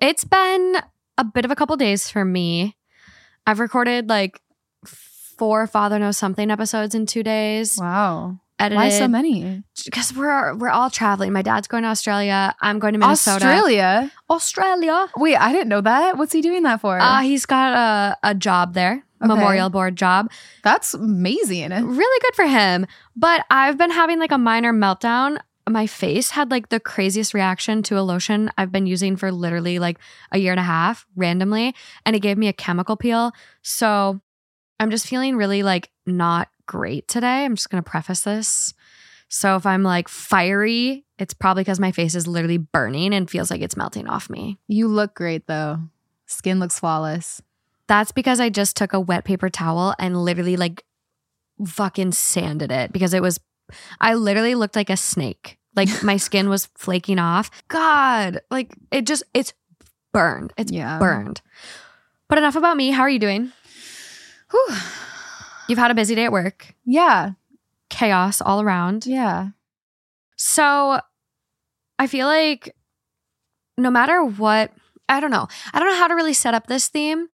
It's been a bit of a couple days for me. I've recorded like four Father Knows Something episodes in two days. Wow. Edited Why so many? Because we're we're all traveling. My dad's going to Australia. I'm going to Minnesota. Australia. Australia. Wait, I didn't know that. What's he doing that for? Uh, he's got a, a job there, Okay. memorial board job. That's amazing. Really good for him. But I've been having like a minor meltdown. My face had like the craziest reaction to a lotion I've been using for literally like a year and a half randomly. And it gave me a chemical peel. So I'm just feeling really like not great today. I'm just going to preface this. So if I'm like fiery, it's probably because my face is literally burning and feels like it's melting off me. You look great though. Skin looks flawless. That's because I just took a wet paper towel and literally like fucking sanded it because it was, I literally looked like a snake. Like my skin was flaking off. God, like it just, it's burned. It's Yeah. burned. But enough about me. How are you doing? Whew. You've had a busy day at work, Yeah. chaos all around. Yeah. So I feel like no matter what, I don't know. I don't know how to really set up this theme.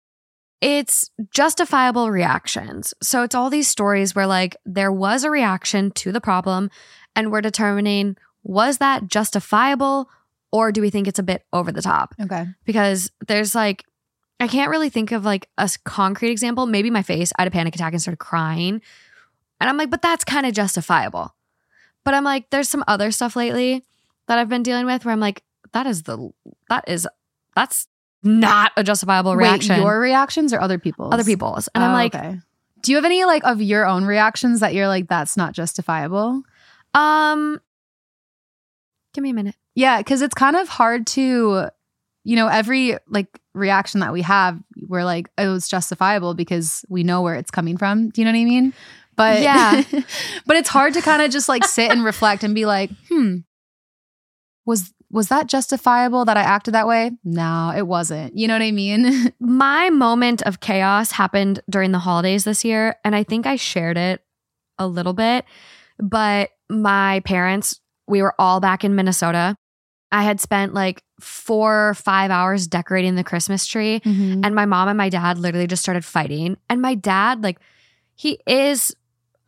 It's justifiable reactions. So it's all these stories where like there was a reaction to the problem and we're determining was that justifiable or do we think it's a bit over the top? Okay. Because there's like I can't really think of like a concrete example. Maybe my face, I had a panic attack and started crying. And I'm like, but that's kind of justifiable. But I'm like, there's some other stuff lately that I've been dealing with where I'm like, that is the that is that's not a justifiable reaction. Wait, your reactions or other people's? other people's. And I'm Oh, like, okay. Do you have any like of your own reactions that you're like that's not justifiable? um, give me a minute. Yeah, because it's kind of hard to, you know, every like reaction that we have, we're like, oh, it's justifiable because we know where it's coming from. Do you know what I mean? But Yeah. but it's hard to kind of just like sit and reflect and be like, hmm, was was that justifiable that I acted that way? No, it wasn't. You know what I mean? My moment of chaos happened during the holidays this year, and I think I shared it a little bit. But my parents, we were all back in Minnesota. I had spent like four or five hours decorating the Christmas tree, Mm-hmm. and my mom and my dad literally just started fighting. And my dad, like, he is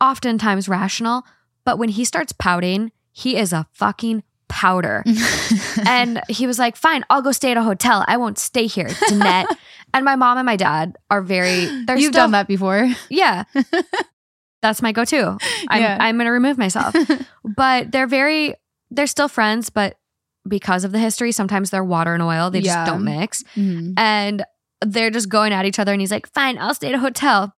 oftentimes rational, but when he starts pouting, he is a fucking powder. and he was like, "Fine, I'll go stay at a hotel. I won't stay here, Danette." and my mom and my dad are very. They're You've still, done that before. Yeah, that's my go-to. I'm Yeah. I'm gonna remove myself, but they're very. They're still friends, but because of the history, sometimes they're water and oil. They just don't mix, Mhm. and they're just going at each other. And he's like, "Fine, I'll stay at a hotel."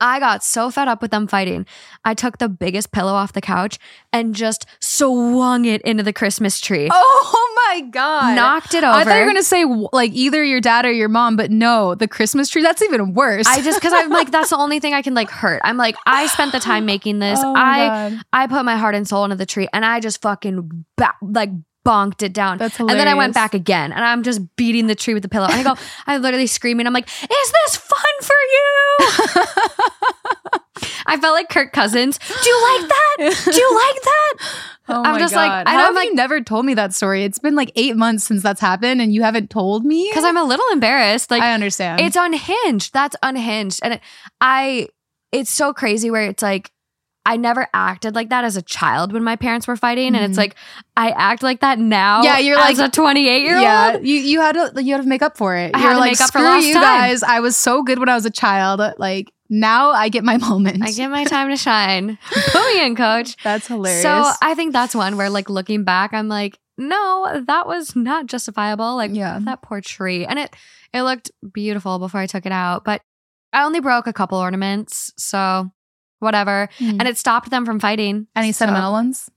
I got so fed up with them fighting. I took the biggest pillow off the couch and just swung it into the Christmas tree. Oh my god! knocked it over. I thought you were gonna say like either your dad or your mom, but no, the Christmas tree. That's even worse. I just because I'm like that's the only thing I can like hurt. I'm like I spent the time making this. Oh I God. I put my heart and soul into the tree, and I just fucking ba- like bonked it down. That's and then I went back again, and I'm just beating the tree with the pillow. And I go, I'm literally screaming. I'm like, "Is this fun for you?" I felt like Kirk Cousins. Do you like that? Do you like that? Oh I'm just like- God. How I'm have like- you never told me that story? It's been like eight months since that's happened, and you haven't told me. Because I'm a little embarrassed. Like I understand. it's unhinged. That's unhinged. And it, I, it's so crazy where it's like, I never acted like that as a child when my parents were fighting, and it's Mhm. like I act like that now. Yeah, you're as like- a 28 year yeah, old. you you had to you had to make up for it. I You're like make up for screw you time." guys. I was so good when I was a child. Like now, I get my moment. I get my time to shine. In, coach. That's hilarious. So I think that's one where, like, looking back, I'm like, no, that was not justifiable. Like, Yeah. that poor tree, and it it looked beautiful before I took it out, but I only broke a couple ornaments, so whatever. Hmm. And it stopped them from fighting. any So- sentimental ones?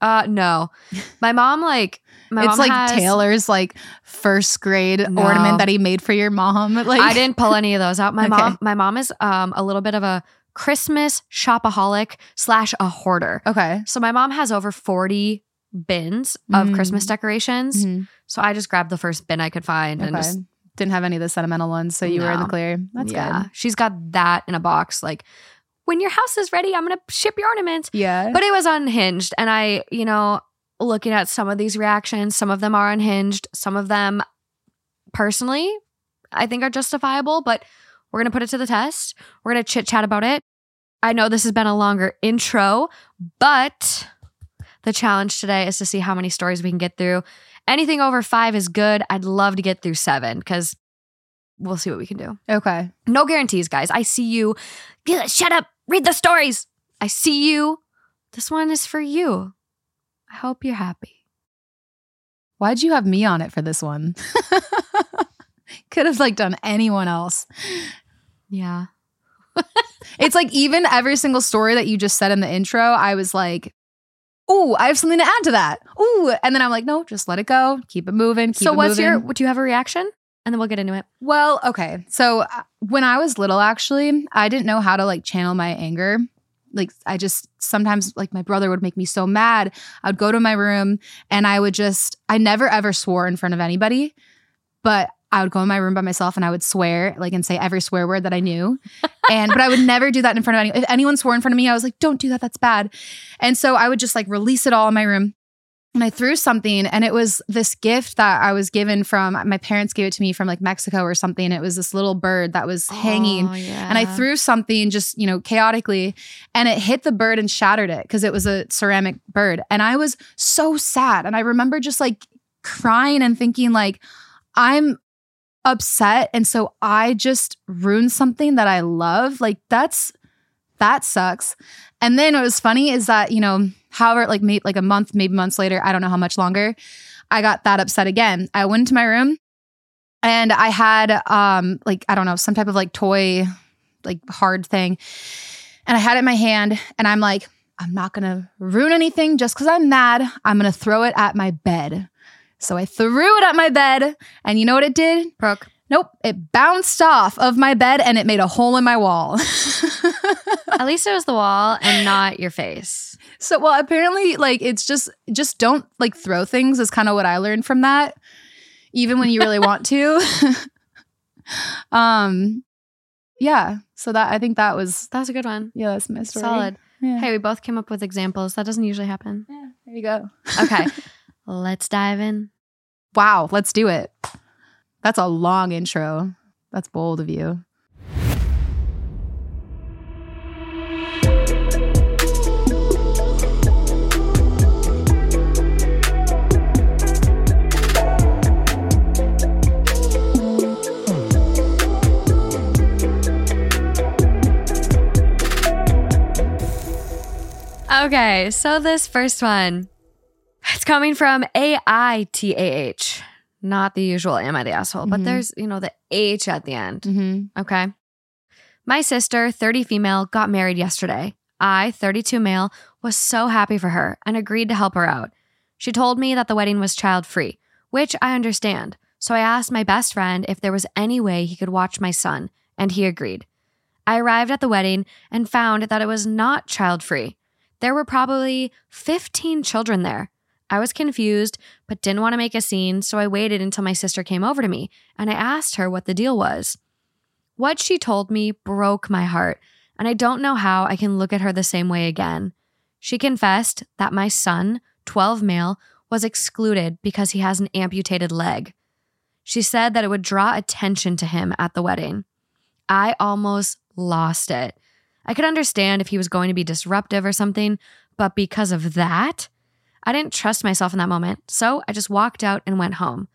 Uh, no. My mom like my it's mom like has- Taylor's like first grade No. ornament that he made for your mom. Like I didn't pull any of those out. My Okay. mom, my mom is um a little bit of a Christmas shopaholic slash a hoarder. Okay. So my mom has over forty bins of Mm. Christmas decorations. Mhm. So I just grabbed the first bin I could find and just Didn't have any of the sentimental ones, so you were in the clear. That's yeah. good. She's got that in a box. Like when your house is ready, I'm gonna ship your ornaments. Yeah. But it was unhinged. And I, you know, looking at some of these reactions, some of them are unhinged. Some of them, personally, I think are justifiable, but we're going to put it to the test. We're going to chit chat about it. I know this has been a longer intro, but the challenge today is to see how many stories we can get through. Anything over five is good. I'd love to get through seven because we'll see what we can do. okay. No guarantees, guys. I see you. Shut up. Read the stories. I see you. This one is for you. I hope you're happy. Why'd you have me on it for this one? Could have like done anyone else. Yeah. It's like even every single story that you just said in the intro, I was like, "Ooh, I have something to add to that." Ooh, and then I'm like, "No, just let it go. Keep it moving." Keep so, it what's moving. your? Do you have a reaction? And then we'll get into it. Well, okay. So uh, when I was little, actually, I didn't know how to like channel my anger. Like I just sometimes like my brother would make me so mad. I would go to my room and I would just I never ever swore in front of anybody, but I would go in my room by myself and I would swear like and say every swear word that I knew. And but I would never do that in front of anyone. If anyone swore in front of me, I was like, "Don't do that. That's bad." And so I would just like release it all in my room. And I threw something, and it was this gift that I was given from my parents gave it to me from like Mexico or something. It was this little bird that was hanging. Oh, yeah. And I threw something just, you know, chaotically, and it hit the bird and shattered it because it was a ceramic bird. And I was so sad. And I remember just like crying and thinking, like, I'm upset. And so I just ruined something that I love. Like, that's that sucks. And then what was funny is that, you know, however, like maybe like a month, maybe months later, I don't know how much longer, I got that upset again. I went into my room and I had um like, I don't know, some type of like toy, like hard thing. And I had it in my hand and I'm like, I'm not gonna ruin anything just because I'm mad. I'm gonna throw it at my bed. So I threw it at my bed, and you know what it did? Broke. Nope, it bounced off of my bed and it made a hole in my wall. At least it was the wall and not your face. So well, apparently, like it's just just don't like throw things is kind of what I learned from that. Even when you really want to. um yeah. So that I think that was That was a good one. yeah, that's my story. Solid. Yeah. Hey, we both came up with examples. That doesn't usually happen. yeah, there you go. Okay. Let's dive in. Wow, let's do it. That's a long intro. That's bold of you. Okay, so this first one, it's coming from A I T A H, not the usual "Am I the asshole?" But Mhm. there's you know the H at the end. Mm-hmm. Okay. My sister, 30 female, got married yesterday. I, 32 male, was so happy for her and agreed to help her out. She told me that the wedding was child free, which I understand. So I asked my best friend if there was any way he could watch my son, and he agreed. I arrived at the wedding and found that it was not child free. There were probably 15 children there. I was confused, but didn't want to make a scene, so I waited until my sister came over to me and I asked her what the deal was. What she told me broke my heart, and I don't know how I can look at her the same way again. She confessed that my son, 12 male, was excluded because he has an amputated leg. She said that it would draw attention to him at the wedding. I almost lost it. I could understand if he was going to be disruptive or something, but because of that, I didn't trust myself in that moment, so I just walked out and went home.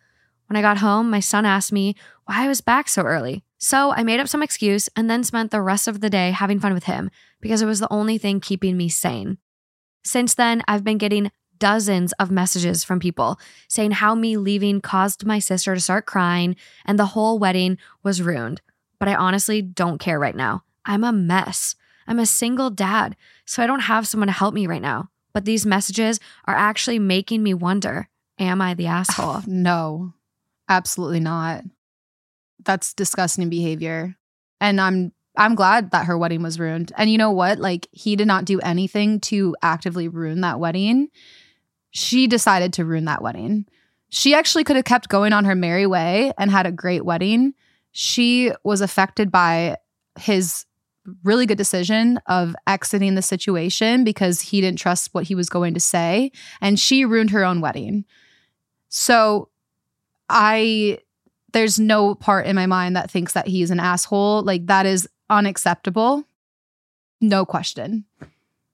When I got home, my son asked me why I was back so early. So I made up some excuse and then spent the rest of the day having fun with him because it was the only thing keeping me sane. Since then, I've been getting dozens of messages from people saying how me leaving caused my sister to start crying and the whole wedding was ruined. But I honestly don't care right now. I'm a mess. I'm a single dad, so I don't have someone to help me right now. But these messages are actually making me wonder am I the asshole? No, absolutely not. That's disgusting behavior. And I'm I'm glad that her wedding was ruined. And you know what? Like he did not do anything to actively ruin that wedding. She decided to ruin that wedding. She actually could have kept going on her merry way and had a great wedding. She was affected by his really good decision of exiting the situation because he didn't trust what he was going to say and she ruined her own wedding. So I there's no part in my mind that thinks that he's an asshole. Like that is unacceptable. No question.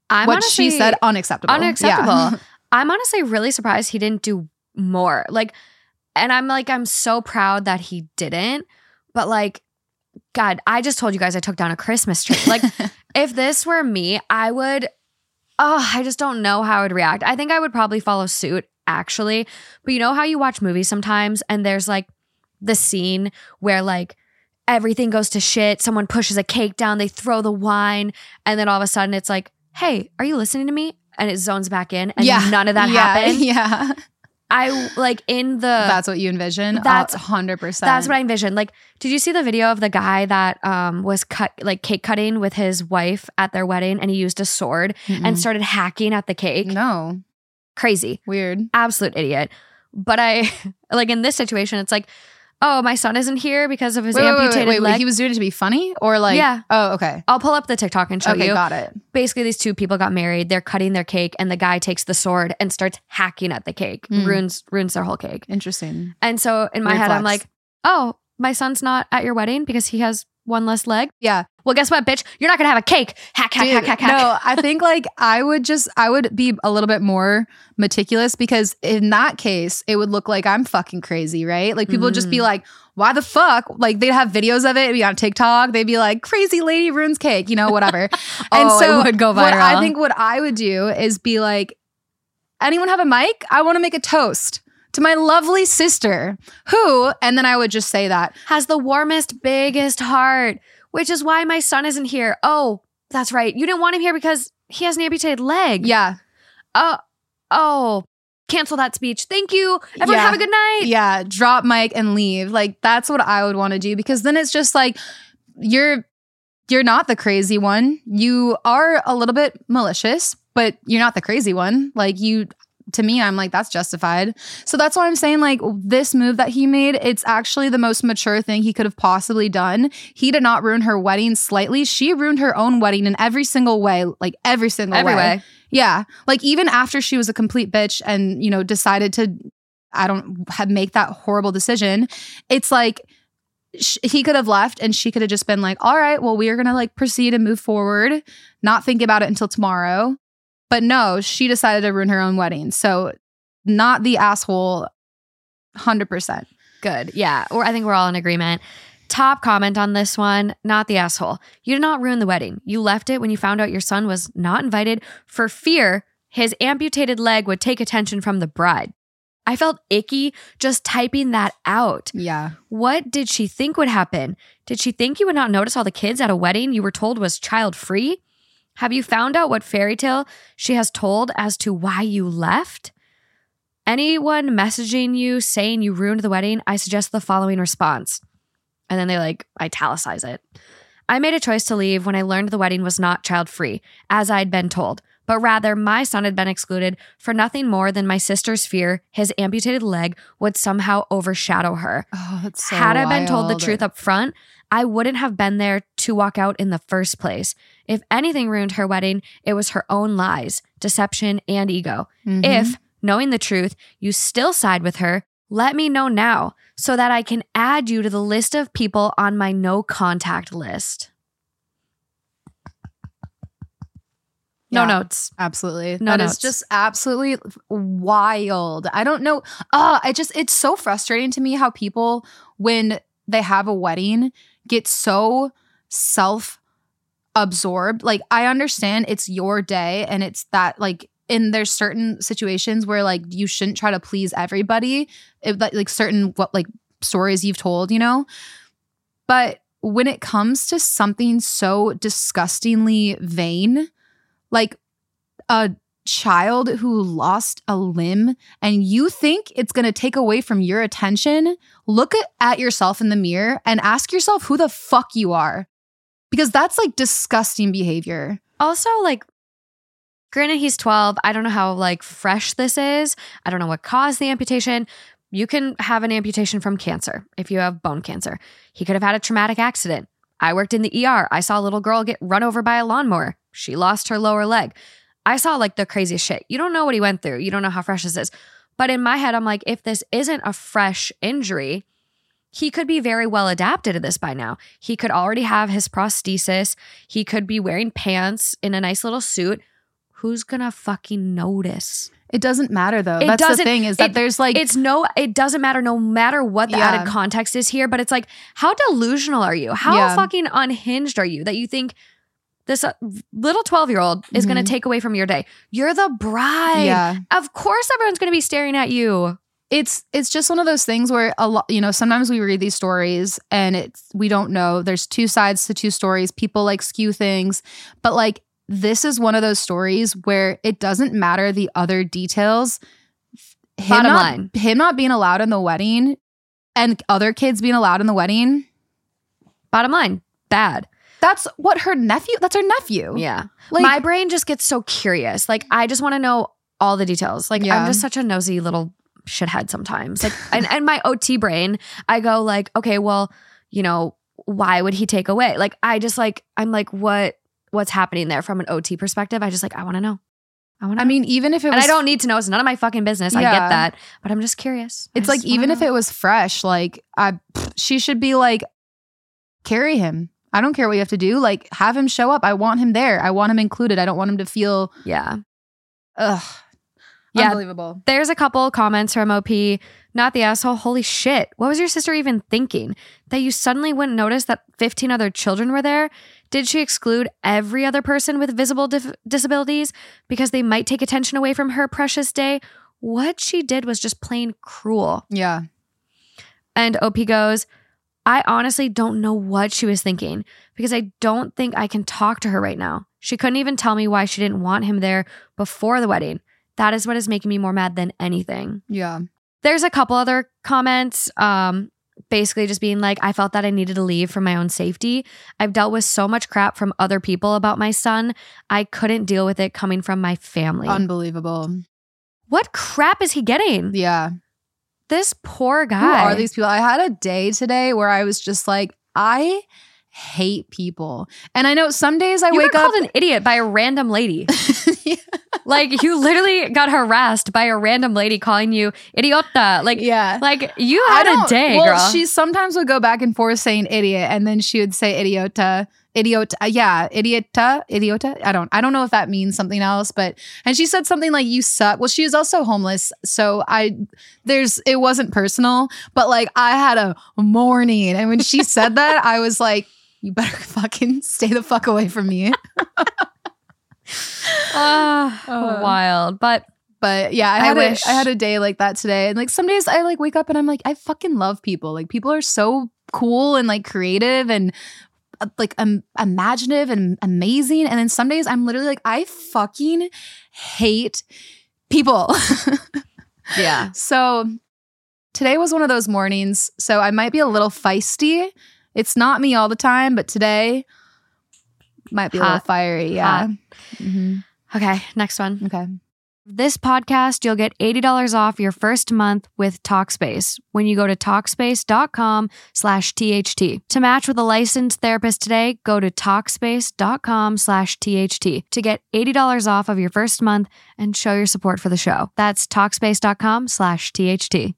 I'm what she said unacceptable. unacceptable. Yeah. I'm honestly really surprised he didn't do more. Like, and I'm like, I'm so proud that he didn't. But like, God, I just told you guys I took down a Christmas tree. Like, if this were me, I would, oh, I just don't know how I would react. I think I would probably follow suit, actually. But you know how you watch movies sometimes and there's like the scene where like, Everything goes to shit. Someone pushes a cake down, they throw the wine, and then all of a sudden it's like, hey, are you listening to me? And it zones back in, and yeah. none of that yeah. happened. Yeah. I like in the That's what you envision. that's- hundred percent. that's what I envisioned. Like, did you see the video of the guy that um was cut like cake cutting with his wife at their wedding and he used a sword and started hacking at the cake? no Crazy. weird. Absolute idiot. But I like in this situation, it's like, oh, my son isn't here because of his Wait, amputated wait, wait, leg. He was doing it to be funny, or like, Yeah. Oh, okay. I'll pull up the TikTok and show okay, you. got it. Basically, these two people got married. They're cutting their cake, and the guy takes the sword and starts hacking at the cake, Mm. ruins ruins their whole cake. Interesting. And so in my head, I'm like, oh, my son's not at your wedding because he has one less leg. Yeah. Well, guess what, bitch? You're not gonna have a cake. Hack, hack, Dude, hack, hack, hack. No, I think like I would just I would be a little bit more meticulous because in that case it would look like I'm fucking crazy, right? Like people would just be Mm. like, "Why the fuck?" Like they'd have videos of it, it'd be on TikTok. They'd be like, "Crazy lady ruins cake," you know, whatever. Oh, and so it would go What I think what I would do is be like, "Anyone have a mic? I want to make a toast." To my lovely sister, who, and then I would just say that. Has the warmest, biggest heart, which is why my son isn't here. Oh, that's right. You didn't want him here because he has an amputated leg. Yeah, Oh, oh. Cancel that speech. Thank you. Everyone Yeah. have a good night. yeah, drop mic and leave. Like that's what I would want to do because then it's just like you're you're not the crazy one. You are a little bit malicious, but you're not the crazy one. Like you to me I'm like that's justified. So that's why I'm saying like this move that he made, it's actually the most mature thing he could have possibly done. He did not ruin her wedding slightly. She ruined her own wedding in every single way, like every single Every way. way. Yeah. Like even after she was a complete bitch and, you know, decided to, I don't have, make that horrible decision, it's like sh- he could have left and she could have just been like, all right, well, we are going to like proceed and move forward, not think about it until tomorrow. But no, she decided to ruin her own wedding. So not the asshole 100%. Good. Yeah. Or I think we're all in agreement. Top comment on this one, not the asshole. You did not ruin the wedding. You left it when you found out your son was not invited for fear his amputated leg would take attention from the bride. I felt icky just typing that out. Yeah. What did she think would happen? Did she think you would not notice all the kids at a wedding you were told was child free? Have you found out what fairy tale she has told as to why you left? Anyone messaging you saying you ruined the wedding, I suggest the following response. And then they like italicize it. I made a choice to leave when I learned the wedding was not child free, as I'd been told, but rather my son had been excluded for nothing more than my sister's fear his amputated leg would somehow overshadow her. Oh, so Had I been told the truth up front, I wouldn't have been there to walk out in the first place. If anything ruined her wedding, it was her own lies, deception, and ego. Mhm. If, knowing the truth, you still side with her, let me know now so that I can add you to the list of people on my no contact list. No Yeah. notes. Absolutely. No that is notes. just absolutely wild. I don't know. Uh, I just, it's so frustrating to me how people, when they have a wedding, get so self absorbed. Like, I understand it's your day and it's that, like, and there's certain situations where, like, you shouldn't try to please everybody. That, like, certain, what, like, stories you've told, you know? But when it comes to something so disgustingly vain, like a child who lost a limb and you think it's going to take away from your attention, look at, yourself in the mirror and ask yourself who the fuck you are. Because that's like disgusting behavior. Also, like, granted, he's 12. I don't know how like fresh this is. I don't know what caused the amputation. You can have an amputation from cancer if you have bone cancer. He could have had a traumatic accident. I worked in the ER. I saw a little girl get run over by a lawnmower. She lost her lower leg. I saw like the craziest shit. You don't know what he went through. You don't know how fresh this is. But in my head, I'm like, if this isn't a fresh injury, he could be very well adapted to this by now. He could already have his prosthesis. He could be wearing pants in a nice little suit. Who's gonna fucking notice? It doesn't matter though. It That's the thing is that it- there's like It's no, it doesn't matter no matter what the Yeah. added context is here, but it's like, how delusional are you? How Yeah. fucking unhinged are you that you think this uh, little 12 year old is gonna Mhm. take away from your day? You're the bride. yeah. Of course, everyone's gonna be staring at you. it's it's just one of those things where a lot you know sometimes we read these stories and it's we don't know there's two sides to two stories people like skew things but like this is one of those stories where it doesn't matter the other details him Bottom not, line. him not being allowed in the wedding and other kids being allowed in the wedding Bottom line, bad. That's what her nephew that's her nephew Yeah. like My brain just gets so curious. Like, I just wanna know all the details. Like, Yeah. I'm just such a nosy little shithead sometimes. Like, and, and my OT brain, I go, like, okay, well, you know, why would he take away? Like, I just like, I'm like, what, what's happening there from an OT perspective? I just like, I wanna know. I wanna i mean even if it and was I don't need to know. It's none of my fucking business. I get that. But I'm just curious. It's like just wanna even if it was fresh, like I, pff, she should be like, carry him. I don't care what you have to do. Like have him show up. I want him there. I want him included. I don't want him to feel, Yeah. ugh, Yeah. unbelievable. There's a couple comments from OP. Not the asshole. Holy shit. What was your sister even thinking? That you suddenly wouldn't notice that 15 other children were there? Did she exclude every other person with visible dif- disabilities because they might take attention away from her precious day? What she did was just plain cruel. Yeah, And OP goes, I honestly don't know what she was thinking because I don't think I can talk to her right now. She couldn't even tell me why she didn't want him there before the wedding. That is what is making me more mad than anything. yeah, There's a couple other comments, um, basically just being like, I felt that I needed to leave for my own safety. I've dealt with so much crap from other people about my son. I couldn't deal with it coming from my family. unbelievable. what crap is he getting? Yeah, This poor guy. who are these people? I had a day today where I was just like, I hate people, and I know some days I You wake up. called an idiot by a random lady. Yeah. like you literally got harassed by a random lady calling you idiota. Like, yeah. like you had a day, well, girl. she sometimes would go back and forth saying idiot, and then she would say idiota, idiota, uh, yeah, idiota, idiota. I don't, I don't know if that means something else, but and she said something like "you suck." Well, she was also homeless, so I there's it wasn't personal, but like I had a morning, and when she said that, I was like, "You better fucking stay the fuck away from me." Uh. wild. But But yeah, I I had wish- a, I had a day like that today, and like some days I like wake up and I'm like, I fucking love people. Like people are so cool and like creative and like um, imaginative and amazing. And then some days I'm literally like, I fucking hate people. yeah. so today was one of those mornings. So I might be a little feisty. It's not me all the time, but today might be a little fiery. Yeah. Hot. Mhm. Okay, next one. Okay. This podcast, you'll get $80 off your first month with Talkspace when you go to Talkspace.com slash THT. To match with a licensed therapist today, go to Talkspace.com slash THT to get $80 off of your first month and show your support for the show. That's Talkspace.com slash THT.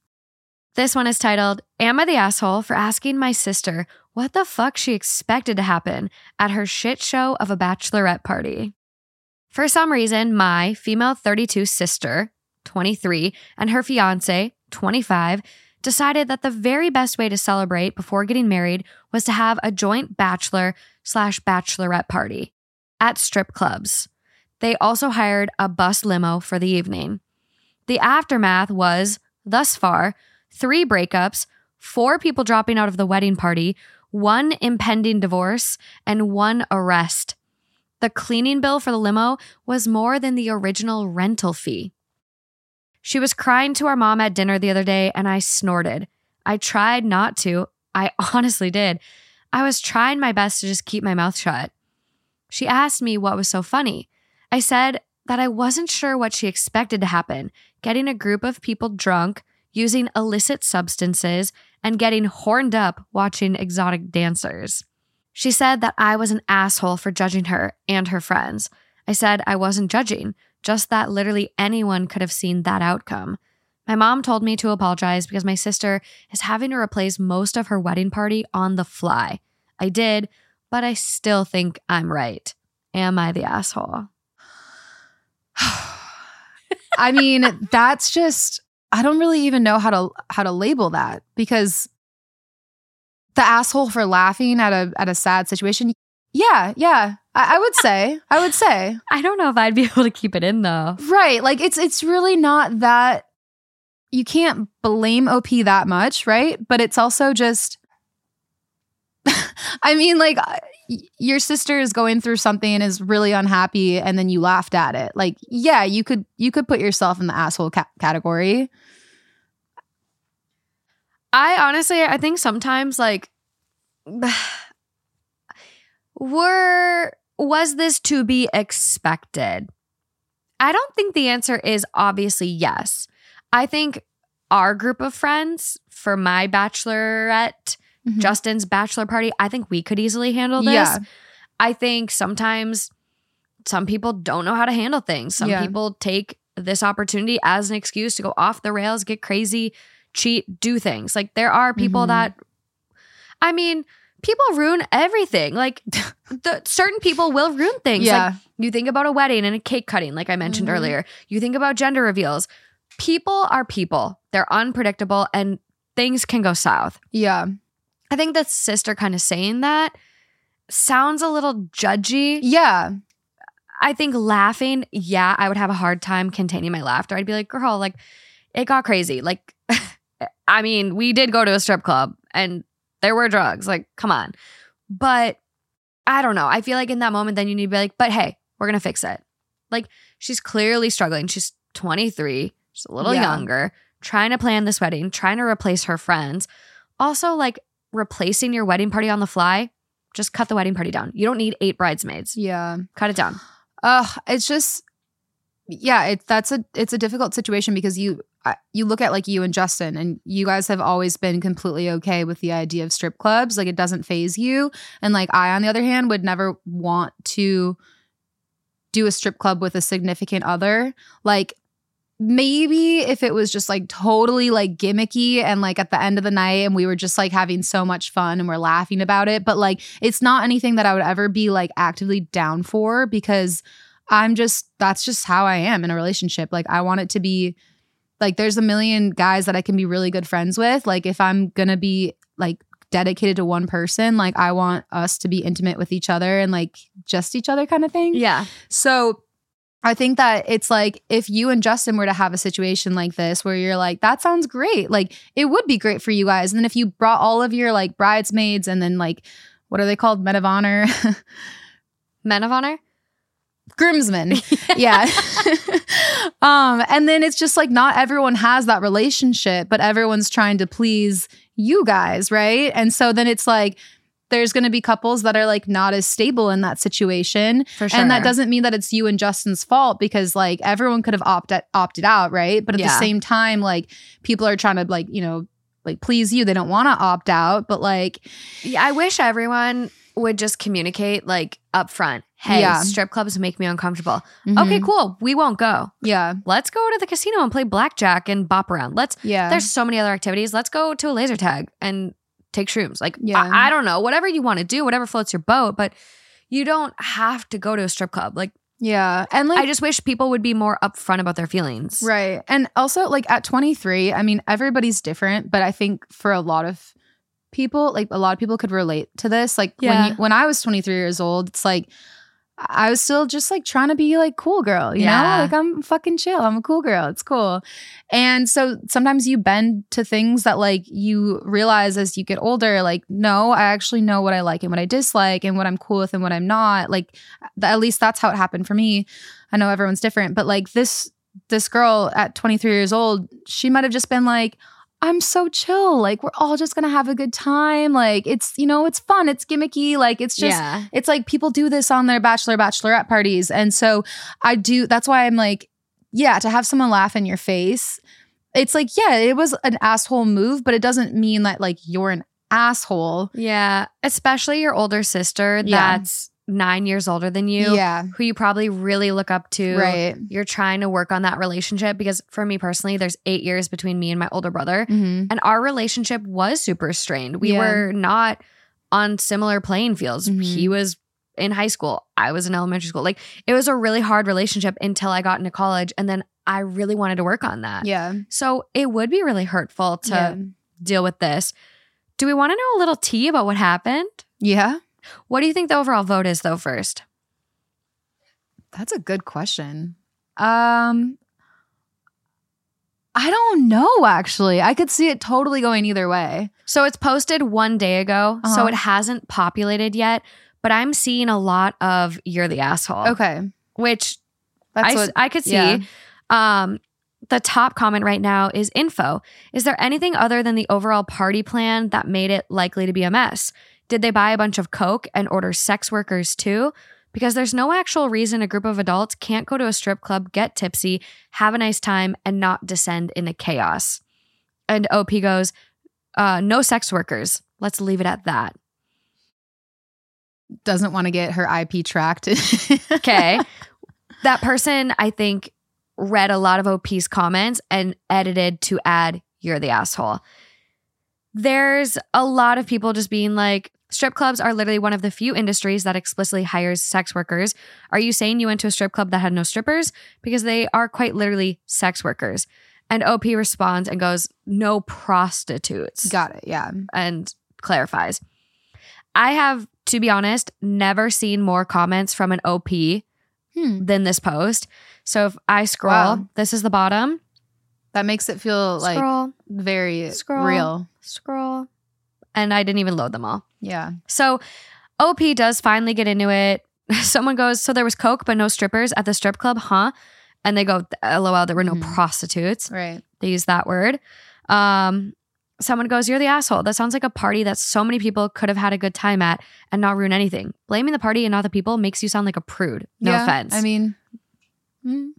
This one is titled, Am I the Asshole for Asking My Sister what the fuck she expected to happen at her shit show of a bachelorette party? For some reason, my female 32 sister, 23, and her fiance, 25, decided that the very best way to celebrate before getting married was to have a joint bachelor slash bachelorette party at strip clubs. They also hired a bus limo for the evening. The aftermath was, thus far, three breakups, four people dropping out of the wedding party, one impending divorce, and one arrest. The cleaning bill for the limo was more than the original rental fee. She was crying to our mom at dinner the other day, and I snorted. I tried not to. I honestly did. I was trying my best to just keep my mouth shut. She asked me what was so funny. I said that I wasn't sure what she expected to happen getting a group of people drunk, using illicit substances, and getting horned up watching exotic dancers. She said that I was an asshole for judging her and her friends. I said I wasn't judging, just that literally anyone could have seen that outcome. My mom told me to apologize because my sister is having to replace most of her wedding party on the fly. I did, but I still think I'm right. Am I the asshole? I mean, that's just I don't really even know how to how to label that because the asshole for laughing at a at a sad situation. Yeah, yeah. I, I would say. I would say. I don't know if I'd be able to keep it in though. Right. Like it's it's really not that you can't blame OP that much, right? But it's also just I mean, like uh, your sister is going through something and is really unhappy, and then you laughed at it. Like, yeah, you could you could put yourself in the asshole ca- category. I honestly, I think sometimes like, were was this to be expected? I don't think the answer is obviously yes. I think our group of friends for my bachelorette mm-hmm. Justin's bachelor party, I think we could easily handle this. Yeah. I think sometimes some people don't know how to handle things. Some yeah. people take this opportunity as an excuse to go off the rails, get crazy, cheat, do things. Like there are people mm-hmm. that I mean, people ruin everything. Like the certain people will ruin things. Yeah. Like you think about a wedding and a cake cutting, like I mentioned mm-hmm. earlier. You think about gender reveals. People are people. They're unpredictable and things can go south. Yeah. I think the sister kind of saying that sounds a little judgy. Yeah. I think laughing, yeah, I would have a hard time containing my laughter. I'd be like, girl, like, it got crazy. Like, I mean, we did go to a strip club and there were drugs. Like, come on. But I don't know. I feel like in that moment, then you need to be like, but hey, we're going to fix it. Like, she's clearly struggling. She's 23, she's a little yeah. younger, trying to plan this wedding, trying to replace her friends. Also, like, replacing your wedding party on the fly, just cut the wedding party down. You don't need eight bridesmaids. Yeah. Cut it down. Uh, it's just yeah, it's that's a it's a difficult situation because you you look at like you and Justin and you guys have always been completely okay with the idea of strip clubs, like it doesn't faze you. And like I on the other hand would never want to do a strip club with a significant other. Like maybe if it was just like totally like gimmicky and like at the end of the night and we were just like having so much fun and we're laughing about it but like it's not anything that I would ever be like actively down for because I'm just that's just how I am in a relationship like I want it to be like there's a million guys that I can be really good friends with like if I'm going to be like dedicated to one person like I want us to be intimate with each other and like just each other kind of thing yeah so I think that it's like if you and Justin were to have a situation like this where you're like, that sounds great. Like it would be great for you guys. And then if you brought all of your like bridesmaids and then like, what are they called? Men of honor. Men of honor? Groomsmen. yeah. um, and then it's just like not everyone has that relationship, but everyone's trying to please you guys, right? And so then it's like there's going to be couples that are like not as stable in that situation. For sure. And that doesn't mean that it's you and Justin's fault because like everyone could have opted opted out, right? But at yeah. the same time, like people are trying to like, you know, like please you. They don't want to opt out, but like yeah, I wish everyone would just communicate like upfront. Hey, yeah. strip clubs make me uncomfortable. Mm-hmm. Okay, cool. We won't go. Yeah. Let's go to the casino and play blackjack and bop around. Let's yeah. There's so many other activities. Let's go to a laser tag and take shrooms. Like, yeah. I, I don't know, whatever you want to do, whatever floats your boat, but you don't have to go to a strip club. Like, yeah. And like, I just wish people would be more upfront about their feelings. Right. And also, like, at 23, I mean, everybody's different, but I think for a lot of people, like, a lot of people could relate to this. Like, yeah. when, you, when I was 23 years old, it's like, I was still just like trying to be like cool girl, you Yeah. know? Like I'm fucking chill. I'm a cool girl. It's cool. And so sometimes you bend to things that like you realize as you get older, like, no, I actually know what I like and what I dislike and what I'm cool with and what I'm not. Like th- at least that's how it happened for me. I know everyone's different, but like this this girl at 23 years old, she might have just been like, I'm so chill. Like we're all just gonna have a good time. Like it's, you know, it's fun, it's gimmicky. Like it's just yeah. it's like people do this on their bachelor bachelorette parties and so i do that's why i'm like yeah to have someone laugh in your face it's like yeah it was an asshole move but it doesn't mean that like you're an asshole Yeah. Especially your older sister Yeah. that's nine years older than you, yeah who you probably really look up to. right You're trying to work on that relationship because for me personally, there's eight years between me and my older brother. Mhm. And our relationship was super strained. We Yeah. were not on similar playing fields. Mhm. He was in high school, I was in elementary school. Like it was a really hard relationship until I got into college. And then I really wanted to work on that. yeah So it would be really hurtful to yeah deal with this. Do we want to know a little tea about what happened? yeah What do you think the overall vote is, though, first? that's a good question um i don't know actually i could see it totally going either way So it's posted one day ago, so Uh-huh. it hasn't populated yet, but I'm seeing a lot of you're the asshole. okay Which that's I, what I could see. yeah. Um, the top comment right now is info. Is there anything other than the overall party plan that made it likely to be a mess? Did they buy a bunch of coke and order sex workers too? Because there's no actual reason a group of adults can't go to a strip club, get tipsy, have a nice time, and not descend into chaos. And OP goes, uh, no sex workers. Let's leave it at that. doesn't want to get her ip tracked Okay. that person, I think, read a lot of OP's comments and edited to add, you're the asshole. There's a lot of people just being like, strip clubs are literally one of the few industries that explicitly hires sex workers. Are you saying you went to a strip club that had no strippers? Because they are quite literally sex workers. And OP responds and goes, no prostitutes got it yeah and clarifies. I have, to be honest, never seen more comments from an OP Hmm. than this post. So if I scroll, Wow. this is the bottom. That makes it feel like very Scroll. real. scroll. And I didn't even load them all. Yeah. So OP does finally get into it. Someone goes, So there was Coke, but no strippers at the strip club, huh? And they go, LOL, there were no Mhm. prostitutes. Right. They use that word. Um, someone goes, You're the asshole. That sounds like a party that so many people could have had a good time at and not ruin anything. Blaming the party and not the people makes you sound like a prude. No Yeah, offense. I mean, mm,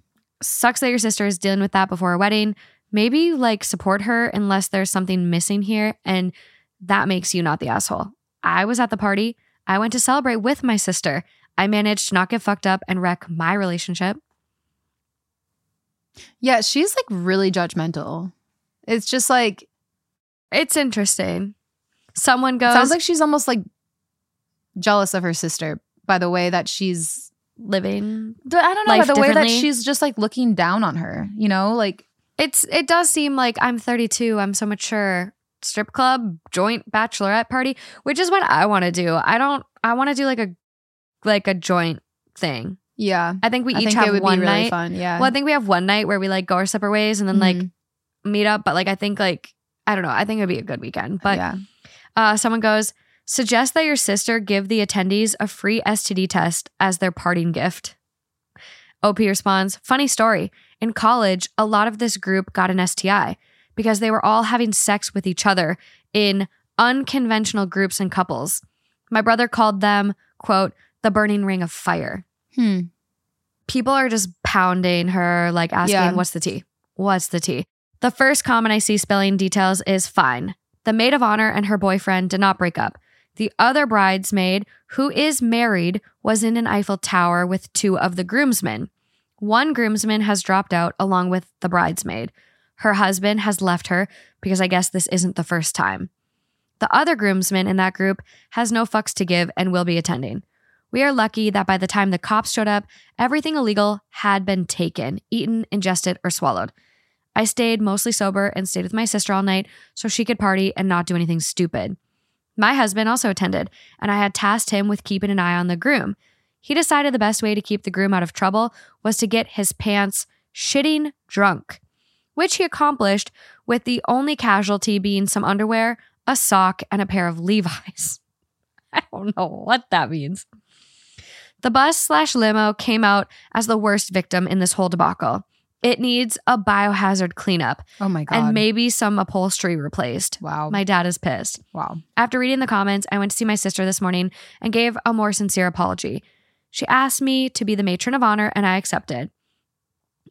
sucks that your sister is dealing with that before a wedding. Maybe like support her unless there's something missing here, and that makes you not the asshole. I was at the party. I went to celebrate with my sister. I managed to not get fucked up and wreck my relationship. yeah, she's like really judgmental. It's just like It's interesting. Someone goes, sounds like she's almost like jealous of her sister by the way that she's living. I don't know by the way that she's just like looking down on her, you know? Like It's it does seem like I'm 32. I'm so mature. Strip club, joint bachelorette party, which is what I want to do. I don't. I want to do like a like a joint thing. yeah. I think we I each think have it would one be really night. fun. Yeah. Well, I think we have one night where we like go our separate ways and then like Mhm. meet up. But like I think like I don't know. I think it'd be a good weekend. But yeah. uh, someone goes suggest that your sister give the attendees a free STD test as their parting gift. OP responds, funny story. In college, a lot of this group got an STI because they were all having sex with each other in unconventional groups and couples. My brother called them, quote, the burning ring of fire Hmm. people are just pounding her, like asking, Yeah. What's the tea? What's the tea? The first comment I see spelling details is fine. The maid of honor and her boyfriend did not break up. The other bridesmaid, who is married, was in an Eiffel Tower with two of the groomsmen. One groomsman has dropped out along with the bridesmaid. Her husband has left her because I guess this isn't the first time. The other groomsman in that group has no fucks to give and will be attending. We are lucky that by the time the cops showed up, everything illegal had been taken, eaten, ingested, or swallowed. I stayed mostly sober and stayed with my sister all night so she could party and not do anything stupid. My husband also attended, and I had tasked him with keeping an eye on the groom. he decided the best way to keep the groom out of trouble was to get his pants shitting drunk, which he accomplished with the only casualty being some underwear, a sock, and a pair of Levi's. I don't know what that means. The bus slash limo came out as the worst victim in this whole debacle. It needs a biohazard cleanup Oh my god. and maybe some upholstery replaced. wow. My dad is pissed. wow. After reading the comments, I went to see my sister this morning and gave a more sincere apology. She asked me to be the matron of honor, and I accepted.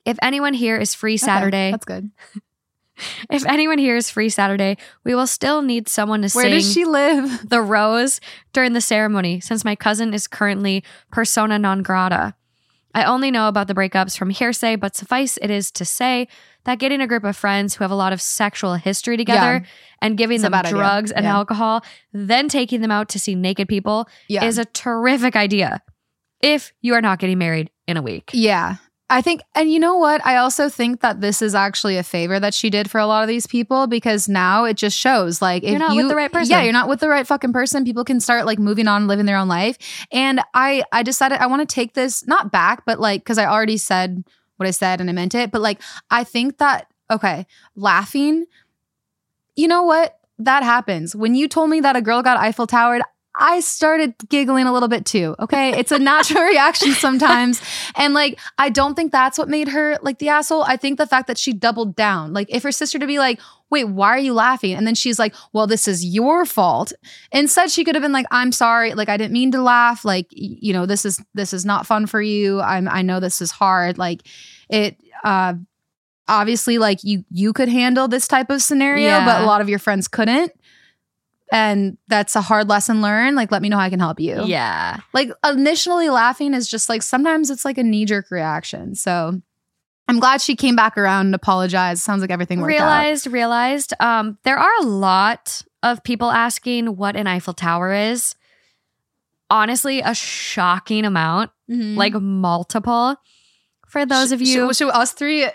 If anyone here is free Okay, Saturday, That's good. if anyone here is free Saturday, we will still need someone to Where sing does she live? the rose during the ceremony since my cousin is currently persona non grata. I only know about the breakups from hearsay, but suffice it is to say that getting a group of friends who have a lot of sexual history together and giving It's them bad idea. drugs and Yeah. alcohol, then taking them out to see naked people Yeah. is a terrific idea if you are not getting married in a week. Yeah. I think, and you know what? I also think that this is actually a favor that she did for a lot of these people because now it just shows like if You're not you, with the right person. Yeah, you're not with the right fucking person. People can start like moving on, and living their own life. And I, I decided I want to take this not back, but like because I already said what I said and I meant it. But like I think that okay, laughing. You know what? That happens. When you told me that a girl got Eiffel Towered, I started giggling a little bit too. Okay. It's a natural reaction sometimes. And like, I don't think that's what made her like the asshole. I think the fact that she doubled down. Like, if her sister to be like, wait, why are you laughing? And then she's like, well, this is your fault. Instead, she could have been like, I'm sorry. Like, I didn't mean to laugh. Like, you know, this is, this is not fun for you. I'm, I know this is hard. Like, it, uh, obviously like you you could handle this type of scenario Yeah. but a lot of your friends couldn't and that's a hard lesson learned like let me know how i can help you. Yeah. like initially laughing is just like sometimes it's like a knee-jerk reaction. So i'm glad she came back around and apologized. Sounds like everything worked out. Realized realized. Um there are a lot of people asking what an eiffel tower is. Honestly a shocking amount Mhm. like multiple. For those of you sh- should us three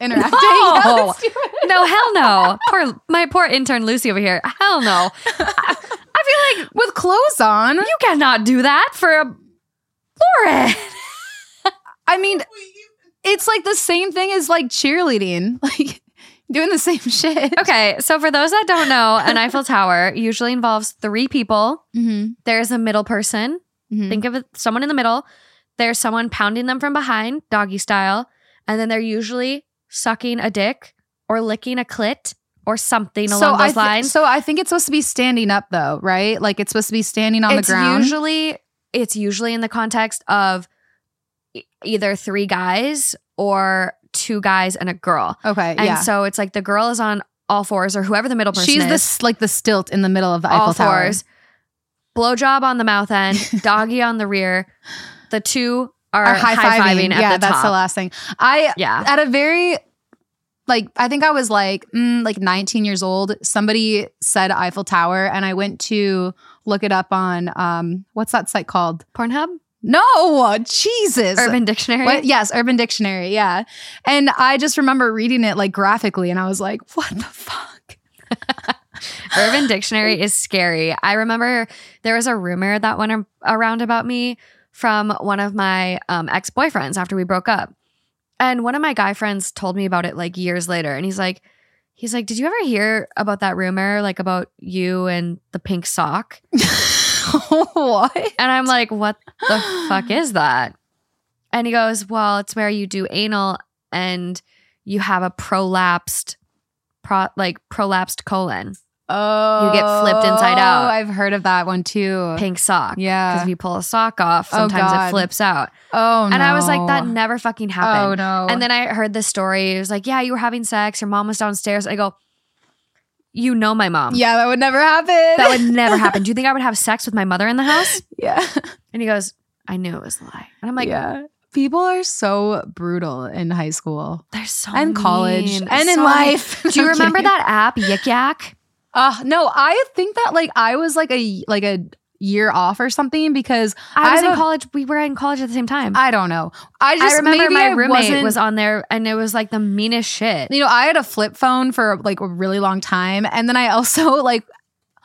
interacting. No. Yeah, let's do it. no hell no. poor my poor intern lucy over here. Hell no. I, I feel like with clothes on. You cannot do that for a lauren. I mean it's like the same thing as like cheerleading. Like doing the same shit. Okay so for those that don't know an eiffel tower usually involves three people. Mm-hmm. there's a middle person. Mhm. Think of it, someone in the middle. There's someone pounding them from behind, doggy style, and then they're usually sucking a dick or licking a clit or something along I those thi- lines. so I think it's supposed to be standing up though, right? Like it's supposed to be standing on it's the ground. usually it's usually in the context of e- either three guys or two guys and a girl. okay, And yeah. so it's like the girl is on all fours or whoever the middle person She's is. this like the stilt in the middle of the Eiffel all Tower. fours. Blowjob on the mouth end, doggy on the rear. The two are, Or high fiving yeah, the that's top. the last thing. I yeah. at a very like I think I was like mm, like 19 years old. Somebody said Eiffel Tower, and I went to look it up on um what's that site called? Pornhub? No, Jesus. Urban Dictionary. What? Yes, Urban Dictionary. Yeah. And I just remember reading it like graphically, and I was like, what the fuck? Urban Dictionary is scary. I remember there was a rumor that went around about me from one of my um, ex boyfriends after we broke up. And one of my guy friends told me about it like years later. And he's like, he's like, did you ever hear about that rumor, like about you and the pink sock? what? And I'm like, what the fuck is that? And he goes, well, it's where you do anal and you have a prolapsed, pro, like prolapsed colon, Oh, you get flipped inside oh, out. I've heard of that one too. pink sock. Yeah, because if you pull a sock off, Oh, sometimes it flips out. Oh, no. And I was like, that never fucking happened. Oh no. And then I heard this story. It was like, yeah, you were having sex. Your mom was downstairs. I go, you know my mom. yeah, that would never happen. That would never happen. Do you think I would have sex with my mother in the house? yeah. And he goes, I knew it was a lie. And I'm like, yeah. People are so brutal in high school they're so and college mean. and in So life. Do you remember that app, Yik Yak? Uh, no, I think that like I was like a like a year off or something because I was have in a- college. We were in college at the same time. I don't know. I just I remember maybe my I roommate wasn't- on there and it was like the meanest shit. You know, I had a flip phone for like a really long time, and then I also like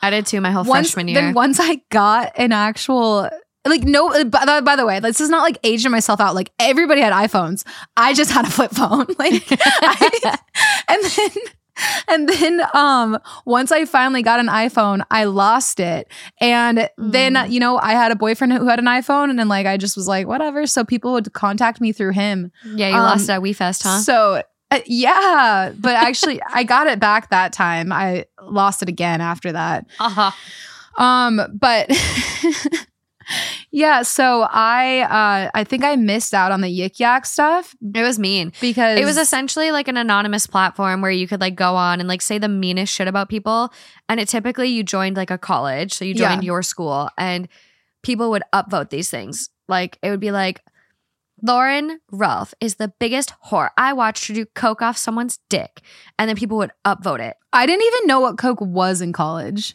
I did too my whole once freshman year. then once I got an actual like no uh, by, by the way this is not like aging myself out like everybody had iphones i just had a flip phone like I, and then and then um once i finally got an iphone i lost it and then Mm. you know i had a boyfriend who had an iphone and then like i just was like whatever so people would contact me through him Yeah, you Um, lost it at WeFest, huh? so uh, yeah but actually i got it back that time i lost it again after that uh-huh. um, but yeah, so I uh I think I missed out on the Yik Yak stuff It was mean. because It was essentially like an anonymous platform where you could like go on and like say the meanest shit about people. And it typically you joined like a college. So you Yeah. joined your school and people would upvote these things. Like it would be like, Lauren Ralph is the biggest whore. I watched her do coke off someone's dick. And then people would upvote it. I didn't even know what Coke was in college.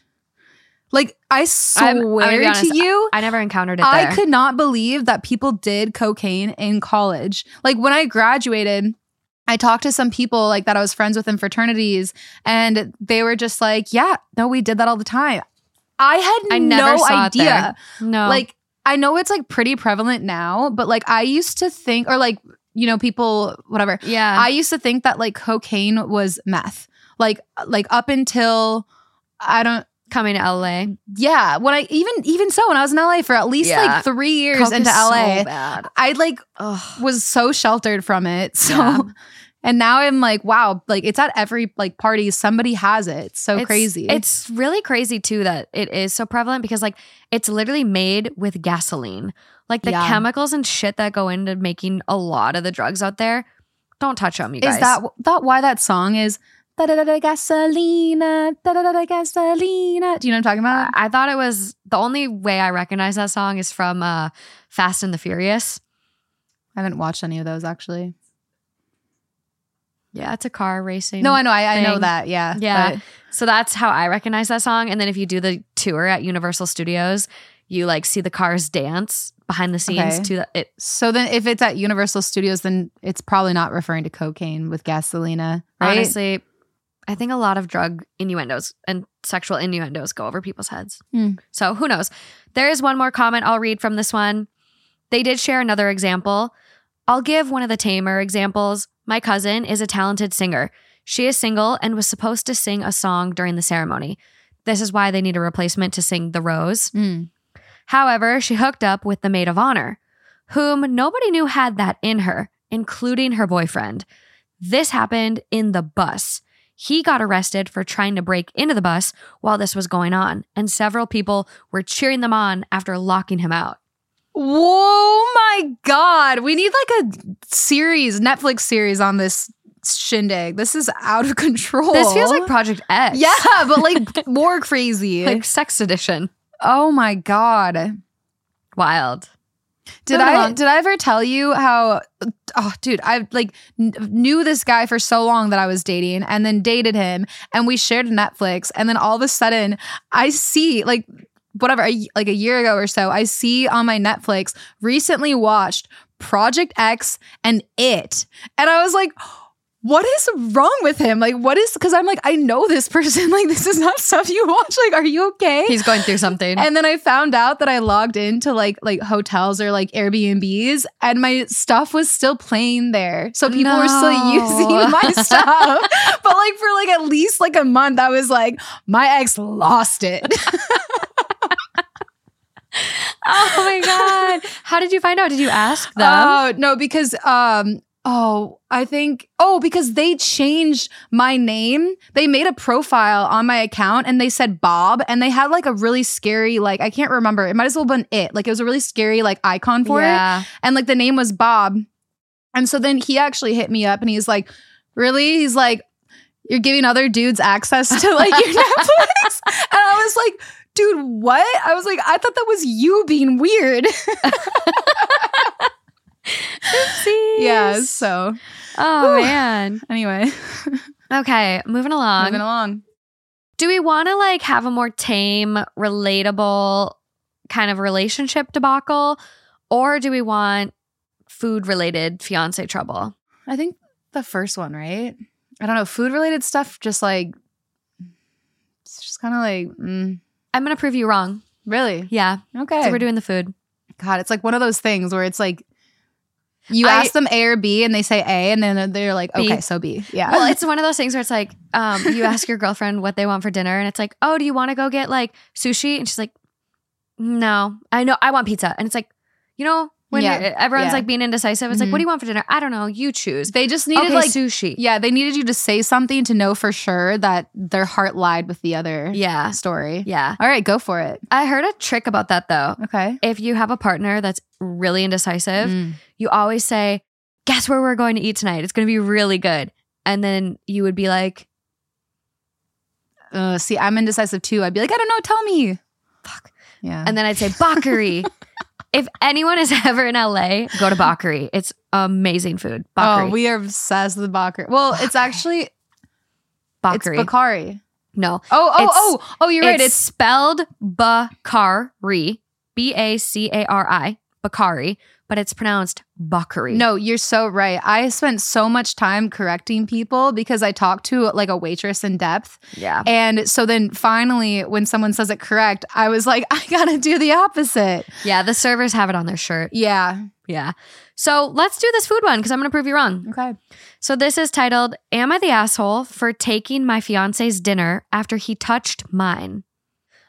Like I swear be to honest, you, I never encountered it I there. could not believe that people did cocaine in college. Like when I graduated, I talked to some people like that I was friends with in fraternities, and they were just like, "Yeah, no, we did that all the time." I had I no idea. no. Like I know it's like pretty prevalent now, but like I used to think, or like you know, people, whatever. yeah. I used to think that like cocaine was meth. Like like up until I don't coming to LA. yeah, when I even even so when I was in LA for at least Yeah. like 3 years Coke into LA, So. I like Ugh. was so sheltered from it. So Yeah. and now I'm like, wow, like it's at every like party somebody has it. It's so It's- crazy. It's really crazy too that it is so prevalent because like it's literally made with gasoline. Like the Yeah. chemicals and shit that go into making a lot of the drugs out there. Don't touch them, you guys. Is that that why that song is da da da da gasolina da da da da gasolina? Do you know what I'm talking about? I thought it was the only way I recognize that song is from uh, Fast and the Furious. I haven't watched any of those actually. Yeah, it's a car racing. No, I know, I, I know that. Yeah, Yeah. but- So that's how I recognize that song. And then if you do the tour at Universal Studios, you like see the cars dance behind the scenes Okay. to the, it. so then, if it's at Universal Studios, then it's probably not referring to cocaine with gasolina, right? Honestly, I think a lot of drug innuendos and sexual innuendos go over people's heads. Hmm. So who knows? There is one more comment I'll read from this one. They did share another example. I'll give one of the tamer examples. My cousin is a talented singer. She is single and was supposed to sing a song during the ceremony. This is why they need a replacement to sing The Rose. Mm. However, she hooked up with the maid of honor, whom nobody knew had that in her, including her boyfriend. This happened in the bus. He got arrested for trying to break into the bus while this was going on, and several people were cheering them on after locking him out. Whoa, my God. We need like a series, Netflix series on this shindig. This is out of control. This feels like Project X. Yeah, but like more crazy. Like sex edition. oh my God. Wild. Did I did I ever tell you how oh dude I like kn- knew this guy for so long that I was dating and then dated him and we shared Netflix and then all of a sudden I see like whatever a, like a year ago or so I see on my Netflix recently watched Project X and It. And I was like what is wrong with him like what is because I'm like I know this person like this is not stuff you watch like are you okay He's going through something. and then I found out that I logged into like like hotels or like Airbnbs and my stuff was still playing there. So people were still using my stuff. but like for like at least like a month I was like my ex lost it. oh my God. How did you find out? Did you ask them? Oh, no because um oh, I think oh because they changed my name. They made a profile on my account and they said Bob and they had like a really scary like I can't remember. It might as well have been it. Like it was a really scary like icon for it. yeah. and like the name was Bob. And so then he actually hit me up and he's like, Really? He's like, You're giving other dudes access to like your Netflix? And I was like, Dude, what? I was like, I thought that was you being weird. yeah. So Oh Whew. man. anyway, Okay, moving along. moving along. Do we want to like have a more tame, relatable kind of relationship debacle, or do we want food related fiance trouble? I think the first one, right? I don't know. Food related stuff, just like, it's just kind of like, mm, I'm gonna prove you wrong. really? Yeah, Okay. so we're doing the food. God, it's like one of those things where it's like you I- ask them A or B and they say A and then they're like, B. okay, so B. Yeah. Well, it's one of those things where it's like, um, you ask your girlfriend what they want for dinner, and it's like, oh, do you want to go get like sushi? And she's like, no, I know, I want pizza. And it's like, you know, when Yeah. everyone's Yeah. like being indecisive, it's like, Mhm. what do you want for dinner? I don't know, you choose. they just needed okay, like sushi. Yeah, they needed you to say something to know for sure that their heart lied with the other Yeah. story. Yeah. All right, go for it. I heard a trick about that though. Okay. If you have a partner that's really indecisive, Mm. you always say, guess where we're going to eat tonight? It's going to be really good. And then you would be like, Uh, see, I'm indecisive too. I'd be like, I don't know, tell me. fuck. Yeah. And then I'd say Bacari. if anyone is ever in LA, go to Bacari. It's amazing food. Bacari. oh, we are obsessed with Bacari. Well, it's actually Bacari. it's Bacari. no. Oh, oh, oh, oh, you're right. It's It's spelled Bacari. B A C A R I. Bacari. But it's pronounced Bacari. no, you're so right. I spent so much time correcting people because I talked to like a waitress in depth. Yeah. And so then finally, when someone says it correct, I was like, I gotta do the opposite. Yeah. The servers have it on their shirt. Yeah. Yeah. So let's do this food one because I'm going to prove you wrong. Okay. So this is titled Am I the Asshole for Taking My Fiance's Dinner After He Touched Mine?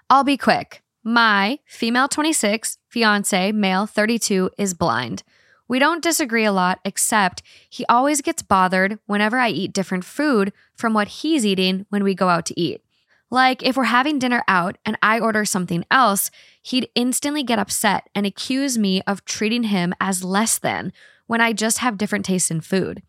I'll be quick. My female 26, fiance, male 32, is blind. We don't disagree a lot, except he always gets bothered whenever I eat different food from what he's eating when we go out to eat. Like if we're having dinner out and I order something else, he'd instantly get upset and accuse me of treating him as less than when I just have different tastes in food.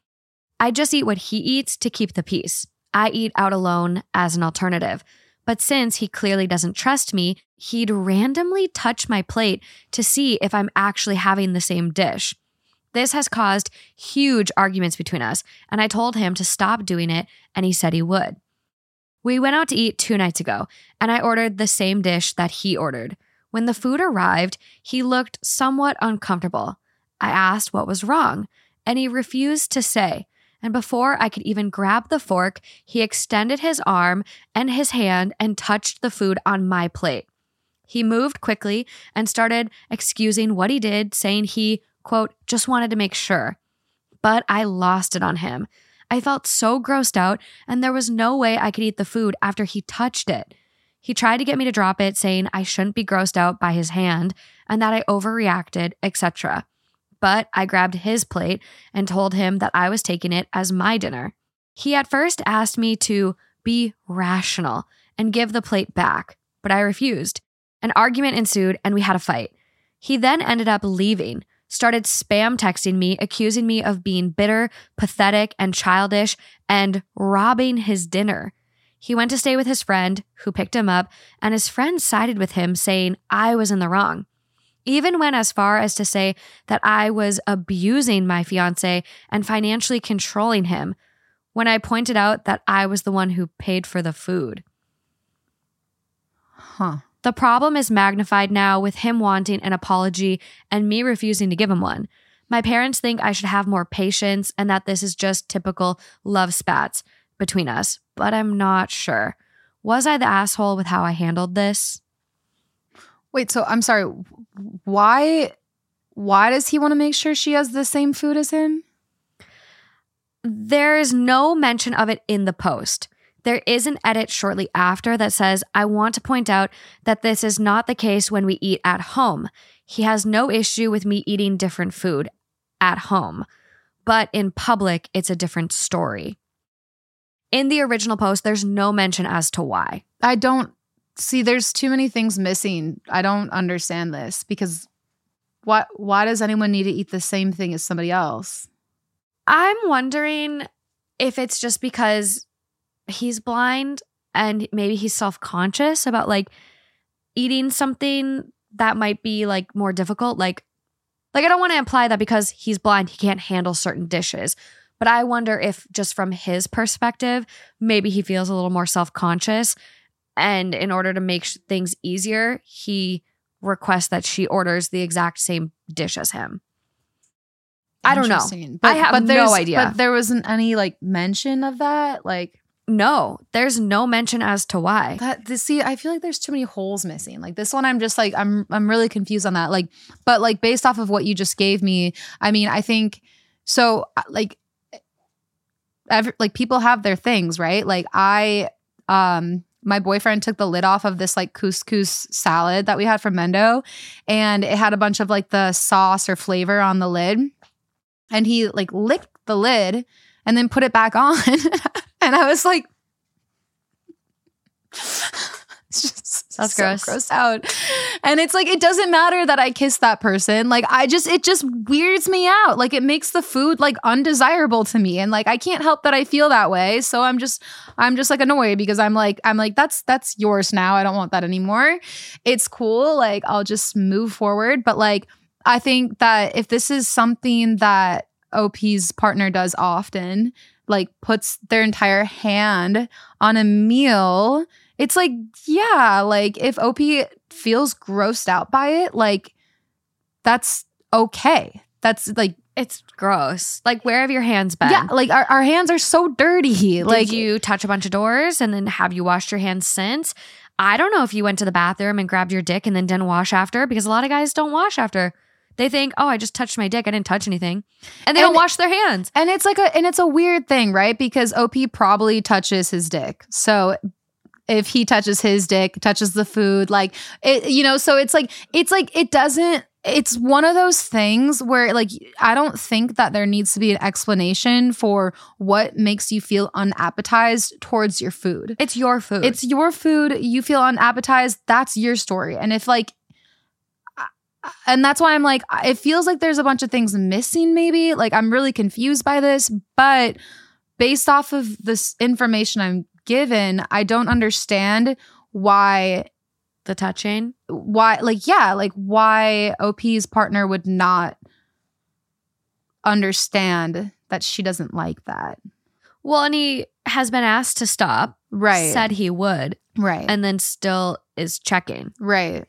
I just eat what he eats to keep the peace. I eat out alone as an alternative. But since he clearly doesn't trust me, he'd randomly touch my plate to see if I'm actually having the same dish. This has caused huge arguments between us, and I told him to stop doing it, and he said he would. We went out to eat two nights ago, and I ordered the same dish that he ordered. When the food arrived, he looked somewhat uncomfortable. I asked what was wrong, and he refused to say. And before I could even grab the fork, he extended his arm and his hand and touched the food on my plate. He moved quickly and started excusing what he did, saying he, quote, just wanted to make sure. But I lost it on him. I felt so grossed out, and there was no way I could eat the food after he touched it. He tried to get me to drop it, saying I shouldn't be grossed out by his hand and that I overreacted, etc. But I grabbed his plate and told him that I was taking it as my dinner. He at first asked me to be rational and give the plate back, but I refused. An argument ensued and we had a fight. He then ended up leaving, started spam texting me, accusing me of being bitter, pathetic, and childish, and robbing his dinner. He went to stay with his friend, who picked him up, and his friend sided with him, saying I was in the wrong even went as far as to say that I was abusing my fiance and financially controlling him when I pointed out that I was the one who paid for the food. Huh. The problem is magnified now with him wanting an apology and me refusing to give him one. My parents think I should have more patience and that this is just typical love spats between us, but I'm not sure. Was I the asshole with how I handled this? Wait, so I'm sorry. Why why does he want to make sure she has the same food as him? There is no mention of it in the post. There is an edit shortly after that says, I want to point out that this is not the case when we eat at home. He has no issue with me eating different food at home, but in public, it's a different story. In the original post, there's no mention as to why. I don't see there's too many things missing. I don't understand this because what why does anyone need to eat the same thing as somebody else? I'm wondering if it's just because he's blind and maybe he's self conscious about like eating something that might be like more difficult. Like, like I don't want to imply that because he's blind he can't handle certain dishes, but I wonder if just from his perspective, maybe he feels a little more self conscious, and in order to make sh- things easier, he requests that she orders the exact same dish as him. I don't know. Interesting. I have no idea. But there wasn't any like mention of that. Like no, there's no mention as to why. That this, see, I feel like there's too many holes missing. Like this one, I'm just like I'm I'm really confused on that. Like, but like based off of what you just gave me, I mean, I think so. uh, Like, every, like people have their things, right? Like I, um, my boyfriend took the lid off of this like couscous salad that we had from Mendo, and it had a bunch of like the sauce or flavor on the lid, and he like licked the lid and then put it back on, and I was like. It's just That's so gross. grossed out. And it's like it doesn't matter that I kiss that person. Like I just it just weirds me out. Like it makes the food like undesirable to me. And like I can't help that I feel that way. So I'm just I'm just like annoyed because I'm like I'm like that's that's yours now. I don't want that anymore. It's cool. Like I'll just move forward. But like I think that if this is something that OP's partner does often, like puts their entire hand on a meal, it's like, yeah, like if OP feels grossed out by it, like that's okay. That's like, It's gross. Like, where have your hands been? yeah, like our, our hands are so dirty. Did like, you touch a bunch of doors and then have you washed your hands since? I don't know if you went to the bathroom and grabbed your dick and then didn't wash after because a lot of guys don't wash after. They think, oh, I just touched my dick. I didn't touch anything. And they And- don't wash their hands. and it's like a, and it's a weird thing, right? Because OP probably touches his dick. So if he touches his dick, touches the food, like it, you know, so it's like, it's like, it doesn't, it's one of those things where like I don't think that there needs to be an explanation for what makes you feel unappetized towards your food. It's your food. It's your food, you feel unappetized, that's your story. And if like and that's why I'm like it feels like there's a bunch of things missing maybe. Like I'm really confused by this, but based off of this information I'm given, I don't understand why the touching. why like yeah like why op's partner would not understand that she doesn't like that Well, and he has been asked to stop, right said he would, right and then still is checking. right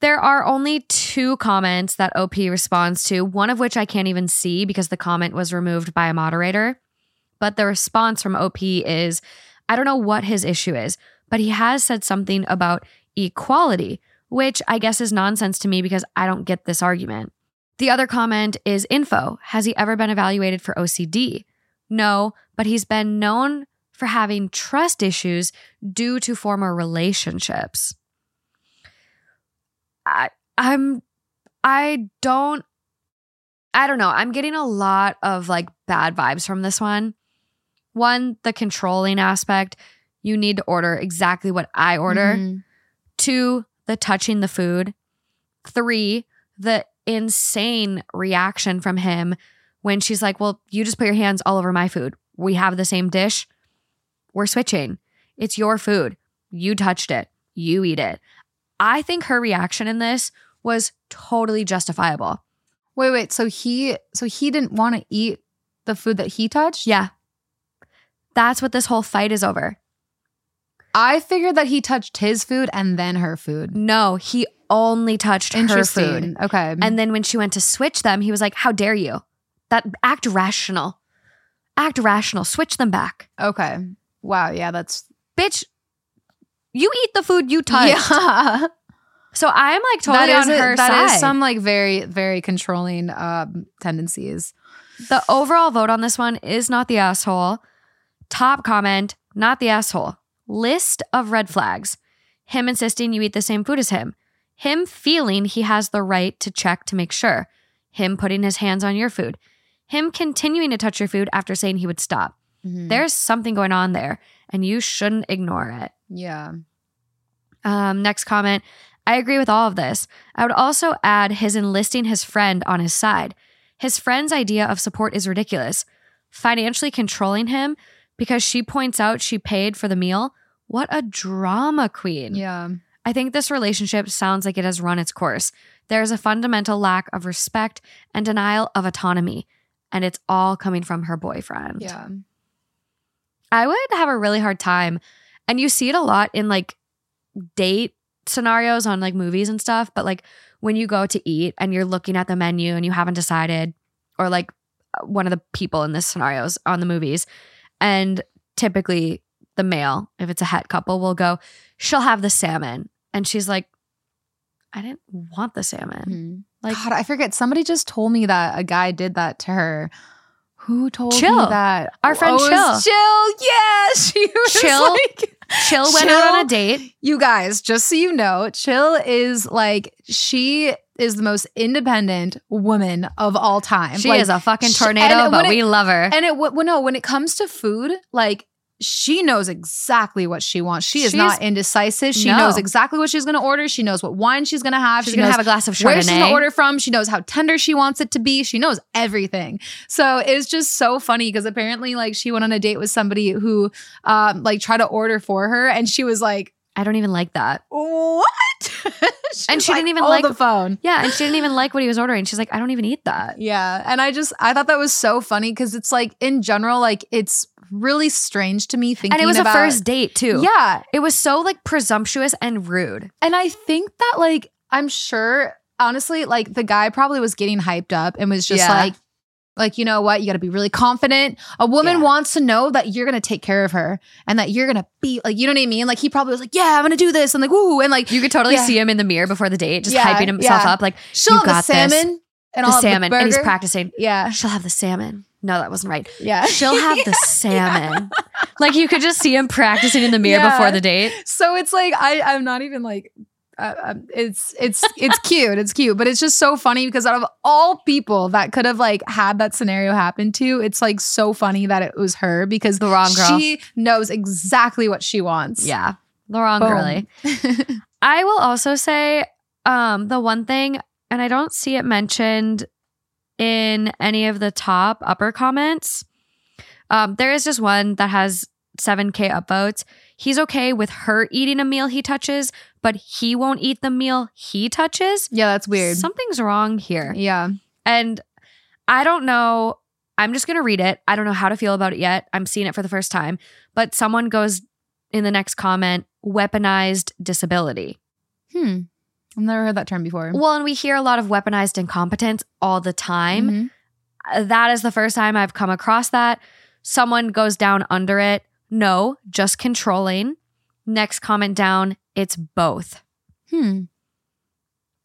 There are only two comments that OP responds to, one of which I can't even see because the comment was removed by a moderator. But the response from OP is I don't know what his issue is, but he has said something about equality, which I guess is nonsense to me because I don't get this argument. The other comment is info. Has he ever been evaluated for OCD? No, but he's been known for having trust issues due to former relationships. I I'm I don't I don't know. I'm getting a lot of like bad vibes from this one. One, the controlling aspect. You need to order exactly what I order. Mhm. Two, the touching the food. Three, the insane reaction from him when she's like, Well, you just put your hands all over my food. We have the same dish. We're switching. It's your food. You touched it. You eat it. I think her reaction in this was totally justifiable. Wait, wait. So he so he didn't want to eat the food that he touched? Yeah. That's what this whole fight is over. I figured that he touched his food and then her food. No, he only touched her food. Okay. And then when she went to switch them, he was like, How dare you? That act rational. Act rational. Switch them back. okay. Wow. Yeah, that's Bitch, you eat the food you touched. yeah. So I'm like totally that on a- her that side. is some like very very controlling um tendencies. the overall vote on this one is not the asshole. Top comment, not the asshole. List of red flags. Him insisting you eat the same food as him. Him feeling he has the right to check to make sure. Him putting his hands on your food. Him continuing to touch your food after saying he would stop. Mm-hmm. There's something going on there, and you shouldn't ignore it. yeah. Um, next comment. I agree with all of this. I would also add his enlisting his friend on his side. His friend's idea of support is ridiculous. Financially controlling him because she points out she paid for the meal. What a drama queen. Yeah. I think this relationship sounds like it has run its course. There is a fundamental lack of respect and denial of autonomy, and it's all coming from her boyfriend. Yeah. I would have a really hard time. And you see it a lot in like date scenarios on like movies and stuff. But like when you go to eat and you're looking at the menu and you haven't decided, or like uh, one of the people in this scenarios on the movies, and typically the male, if it's a het couple, will go, she'll have the salmon. And she's like, I didn't want the salmon. Hmm. Like- God, I forget. Somebody just told me that a guy did that to her. Who told Chill. me that? Our friend oh, was Chill. Yeah, she was Chill like, Chill went out on a date. you guys, just so you know, Chill is like she is the most independent woman of all time. She Like, is a fucking tornado, and but it- we love her. And it well, no, when it comes to food, like she knows exactly what she wants. She is She's- not indecisive. She No. knows exactly what she's going to order. She knows what wine she's going to have. she's she gonna have a glass of where she's going to order from. She knows how tender she wants it to be. She knows everything. So it's just so funny because apparently, like, she went on a date with somebody who, um, like, tried to order for her, and she was like, I don't even like that. "What?" And she didn't even "Hold like- the phone. Yeah, and she didn't even like what he was ordering. She's like, I don't even eat that. Yeah. And I just, I thought that was so funny because it's like, in general, like, it's really strange to me thinking And it was about, a first date too. Yeah. It was so like presumptuous and rude. And I think that, like, I'm sure, honestly, like, the guy probably was getting hyped up and was just Yeah. like, like, you know what? You got to be really confident. A woman Yeah. wants to know that you're going to take care of her and that you're going to be like, you know what I mean? Like, he probably was like, yeah, I'm going to do this. And like, woo. And like, You could totally Yeah. see him in the mirror before the date, just Yeah, hyping himself up like she'll you have the got this. salmon and the salmon. Have and the he's practicing. Yeah. She'll have the salmon. No, that wasn't right. Yeah. She'll have the salmon. Like you could just see him practicing in the mirror before the date. so it's like I I'm not even like uh, um, it's it's it's cute it's cute but it's just so funny because out of all people that could have like had that scenario happen to it's like so funny that it was her because The wrong girl. she knows exactly what she wants Yeah. The wrong Boom. girly. I will also say um the one thing, and I don't see it mentioned in any of the top upper comments. Um, there is just one that has 7k upvotes. He's okay with her eating a meal he touches, but he won't eat the meal he touches. yeah that's weird Something's wrong here. yeah And I don't know. I'm just going to read it. I don't know how to feel about it yet. I'm seeing it for the first time. But someone goes in the next comment, weaponized disability. hmm I've never heard that term before Well, and we hear a lot of weaponized incompetence all the time. Mhm. Uh, That is the first time I've come across that. Someone goes down under it. No, just controlling. Next comment down, it's both. hmm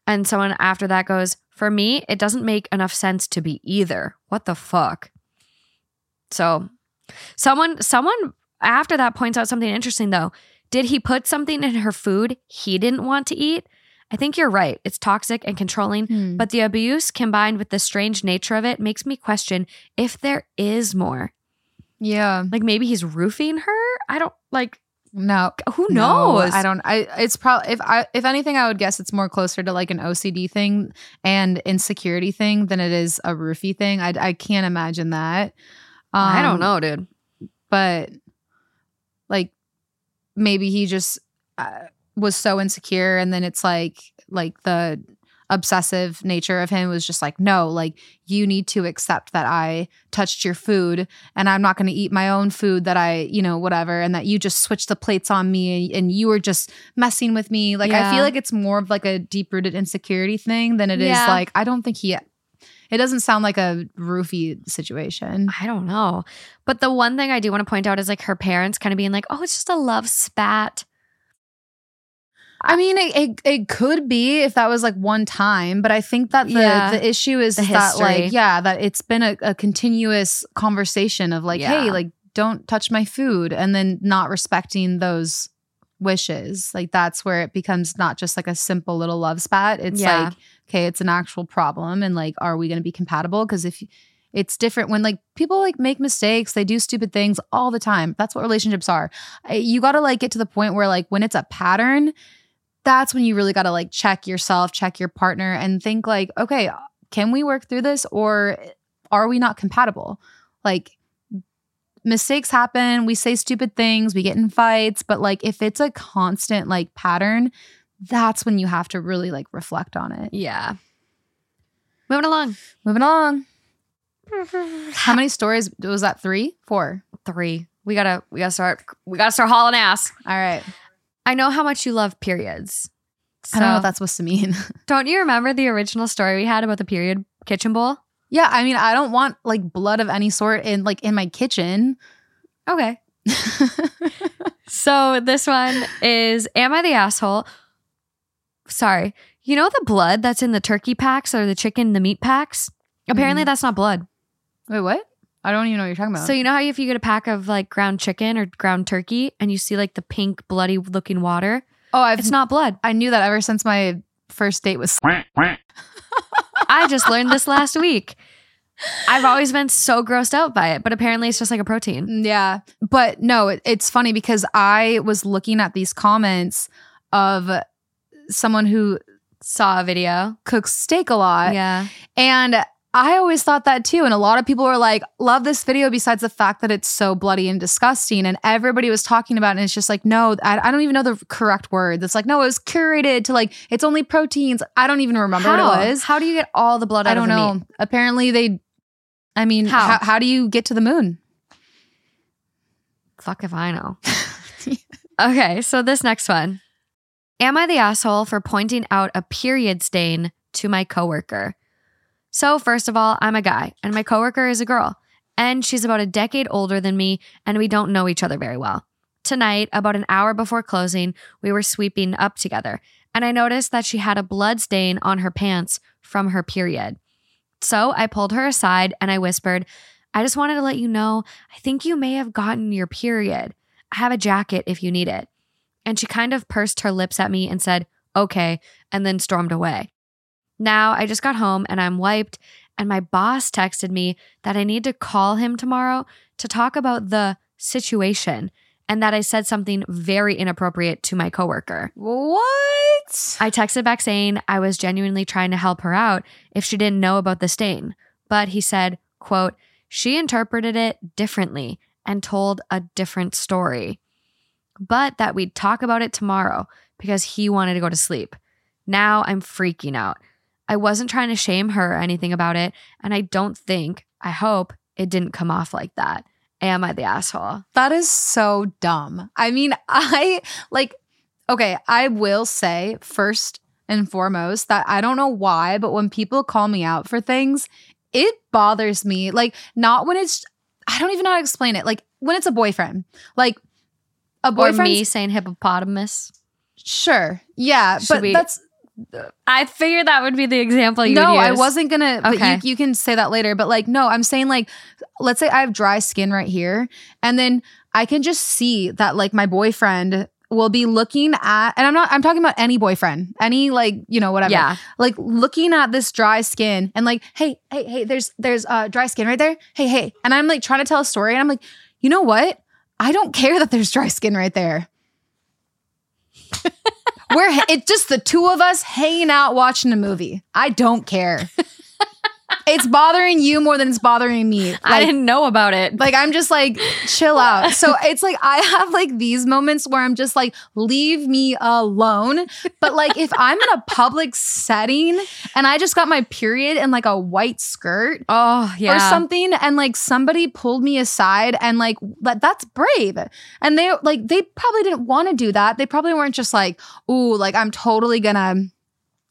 And someone after that goes, For me, it doesn't make enough sense to be either. What the fuck? So, someone, someone after that points out something interesting though. Did he put something in her food he didn't want to eat? I think you're right. It's toxic and controlling, Hmm. but the abuse combined with the strange nature of it makes me question if there is more. yeah Like maybe he's roofing her? I don't like no who No, knows? I don't. I it's probably if I if anything, I would guess it's more closer to like an OCD thing and insecurity thing than it is a roofie thing. I I can't imagine that. I don't Um, know, dude. but like maybe he just uh, was so insecure, and then it's like like the obsessive nature of him was just like no like you need to accept that i touched your food and i'm not going to eat my own food that i you know whatever and that you just switched the plates on me and, you were just messing with me like i feel like it's more of like a deep rooted insecurity thing than it is Yeah. like i don't think he it doesn't sound like a roofie situation I don't know. But the one thing I do want to point out is like her parents kind of being like, oh, it's just a love spat. I mean, it, it it could be if that was like one time, but I think that the Yeah. the issue is The that like yeah, that it's been a, a continuous conversation of like, Yeah. hey, like don't touch my food, and then not respecting those wishes. Like that's where it becomes not just like a simple little love spat. It's Yeah. like okay, it's an actual problem, and like, are we going to be compatible? Because if it's different when like people like make mistakes, they do stupid things all the time. That's what relationships are. You got to like get to the point where like when it's a pattern, that's when you really got to like check yourself, check your partner and think like, okay, can we work through this or are we not compatible? Like mistakes happen, we say stupid things, we get in fights, but like if it's a constant like pattern, that's when you have to really like reflect on it. Yeah. Moving along. Moving along. How many stories was that? 3? 4. Three. We gotta we gotta start we gotta start hauling ass. All right. I know how much you love periods. I don't know what that's supposed to mean. Don't you remember the original story we had about the period kitchen bowl? yeah, I mean, I don't want like blood of any sort in like in my kitchen. Okay. So this one is Am I the asshole? Sorry. You know the blood that's in the turkey packs or the chicken, the meat packs? Apparently Mhm. that's not blood. Wait, what? I don't even know what you're talking about. So you know how if you get a pack of like ground chicken or ground turkey and you see like the pink bloody looking water, oh, I've, it's not blood. I knew that ever since my first date was. I just learned this last week. I've always been so grossed out by it, but apparently it's just like a protein. Mm, yeah. But no, it, it's funny because I was looking at these comments of someone who Saw a video. cooks steak a lot. Yeah. And I always thought that too. And a lot of people were like, love this video besides the fact that it's so bloody and disgusting. And everybody was talking about it. And it's just like, no, I, I don't even know the correct word. It's like, no, it was curated to like, it's only proteins. I don't even remember How? what it was. How do you get all the blood out I don't know. meat? Apparently, they, I mean, How? how? How, do you get to the moon? Fuck if I know. okay, so this next one. Am I the asshole for pointing out a period stain to my coworker? So, first of all, I'm a guy and my coworker is a girl, and she's about a decade older than me, and we don't know each other very well. Tonight, about an hour before closing, we were sweeping up together, and I noticed that she had a blood stain on her pants from her period. So I pulled her aside and I whispered, I just wanted to let you know, I think you may have gotten your period. I have a jacket if you need it. And she kind of pursed her lips at me and said, okay, and then stormed away. Now I just got home and I'm wiped, and my boss texted me that I need to call him tomorrow to talk about the situation and that I said something very inappropriate to my coworker. What? I texted back saying I was genuinely trying to help her out if she didn't know about the stain. But he said, quote, she interpreted it differently and told a different story. But that we'd talk about it tomorrow because he wanted to go to sleep. Now I'm freaking out. I wasn't trying to shame her or anything about it, and I don't think, I hope, it didn't come off like that. Am I the asshole? That is so dumb. I mean, I like, okay, I will say first and foremost that I don't know why, but when people call me out for things, it bothers me. Like, not when it's, I don't even know how to explain it. Like, when it's a boyfriend, like, a boyfriend. me saying hippopotamus? Sure. Yeah. Should but we- that's, I figured that would be the example you no, I wasn't gonna. But Okay. you, you can say that later. But like, no, I'm saying like, let's say I have dry skin right here, and then I can just see that like my boyfriend will be looking at, and I'm not. I'm talking about any boyfriend, any like you know whatever. Yeah. Like looking at this dry skin and like, hey, hey, hey, there's there's uh dry skin right there. Hey, hey, and I'm like trying to tell a story, and I'm like, you know what? I don't care that there's dry skin right there. We're it's just the two of us hanging out watching a movie. I don't care. it's bothering you more than it's bothering me. I didn't know about it. like I'm just like chill out. So it's like I have like these moments where I'm just like leave me alone. But like if I'm in a public setting and I just got my period in like a white skirt oh yeah. or something and like somebody pulled me aside and like that that's brave and they like they probably didn't want to do that they probably weren't just like ooh like i'm totally gonna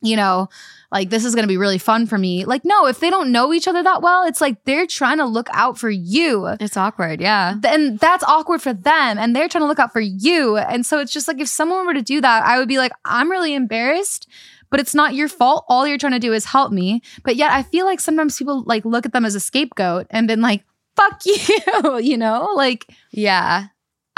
you know like this is gonna be really fun for me like no if they don't know each other that well it's like they're trying to look out for you It's awkward. Yeah. And that's awkward for them and they're trying to look out for you and so it's just like if someone were to do that i would be like i'm really embarrassed but it's not your fault all you're trying to do is help me but yet i feel like sometimes people like look at them as a scapegoat and been like fuck you you know like Yeah.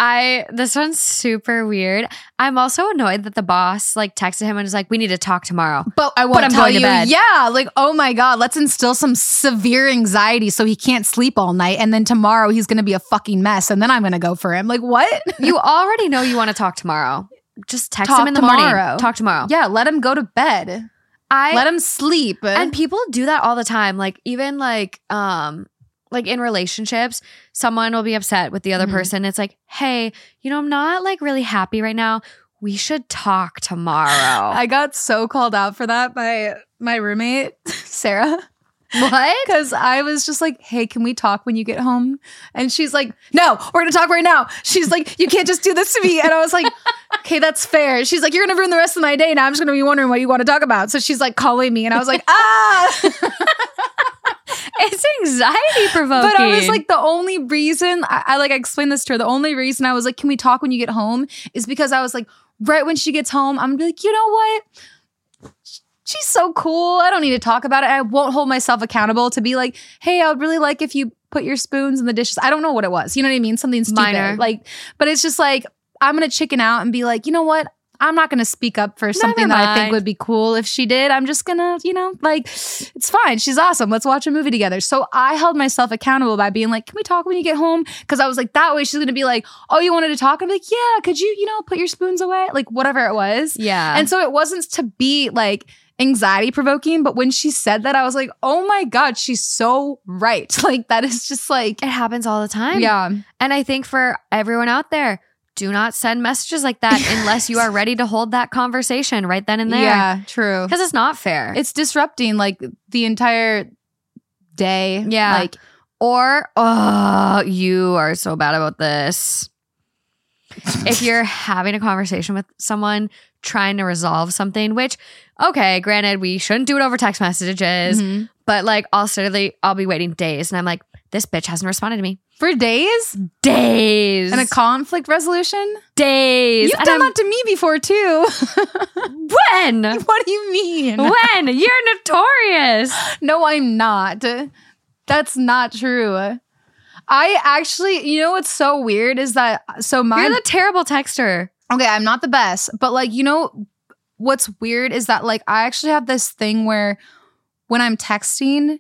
I this one's super weird. I'm also annoyed that the boss like texted him and was like, "We need to talk tomorrow." but i want to tell you yeah like oh my god let's instill some severe anxiety so he can't sleep all night and then tomorrow he's gonna be a fucking mess and then i'm gonna go for him like what You already know you want to talk tomorrow. Just text Talk him in the tomorrow. morning. Talk tomorrow. yeah let him go to bed I let him sleep and people do that all the time. Like even like um like in relationships, someone will be upset with the other Mhm. person. It's like, hey, you know, I'm not like really happy right now. We should talk tomorrow. I got so called out for that by my roommate, Sarah. what? Because I was just like, hey, can we talk when you get home? And she's like, no, we're gonna talk right now. She's like, you can't just do this to me. And I was like, okay, that's fair. She's like, you're gonna ruin the rest of my day. Now I'm just gonna be wondering what you want to talk about. So she's like calling me, and I was like, ah. It's anxiety provoking. But I was like, the only reason I, I like I explained this to her. The only reason I was like, "Can we talk when you get home?" is because I was like, right when she gets home, I'm gonna be like, you know what? She's so cool. I don't need to talk about it. I won't hold myself accountable to be like, hey, I would really like if you put your spoons in the dishes. I don't know what it was. You know what I mean? Something stupid. Minor. Like, but it's just like I'm gonna chicken out and be like, you know what? I'm not gonna speak up for something that I think would be cool if she did. I'm just gonna, you know, like it's fine. She's awesome. Let's watch a movie together. So I held myself accountable by being like, can we talk when you get home? Because I was like, that way she's gonna be like, oh, you wanted to talk? I'm like, yeah. Could you, you know, put your spoons away? Like whatever it was. yeah. And so it wasn't to be like anxiety provoking, but when she said that, I was like, oh my God, she's so right. Like that is just like, it happens all the time. yeah. And I think for everyone out there, do not send messages like that unless you are ready to hold that conversation right then and there. Yeah, true. Because it's not fair. It's disrupting like the entire day. Yeah. Like, or, oh, you are so bad about this. if you're having a conversation with someone trying to resolve something, which, okay, granted, we shouldn't do it over text messages, mhm. but like I'll literally, I'll be waiting days and I'm like, this bitch hasn't responded to me. for days Days. and a conflict resolution. days. You've And done I'm- that to me before too. When? what do you mean? when? You're notorious. No, I'm not. That's not true. I actually, you know what's so weird is that so my You're the terrible texter. Okay, I'm not the best, but like, you know, what's weird is that like I actually have this thing where when I'm texting,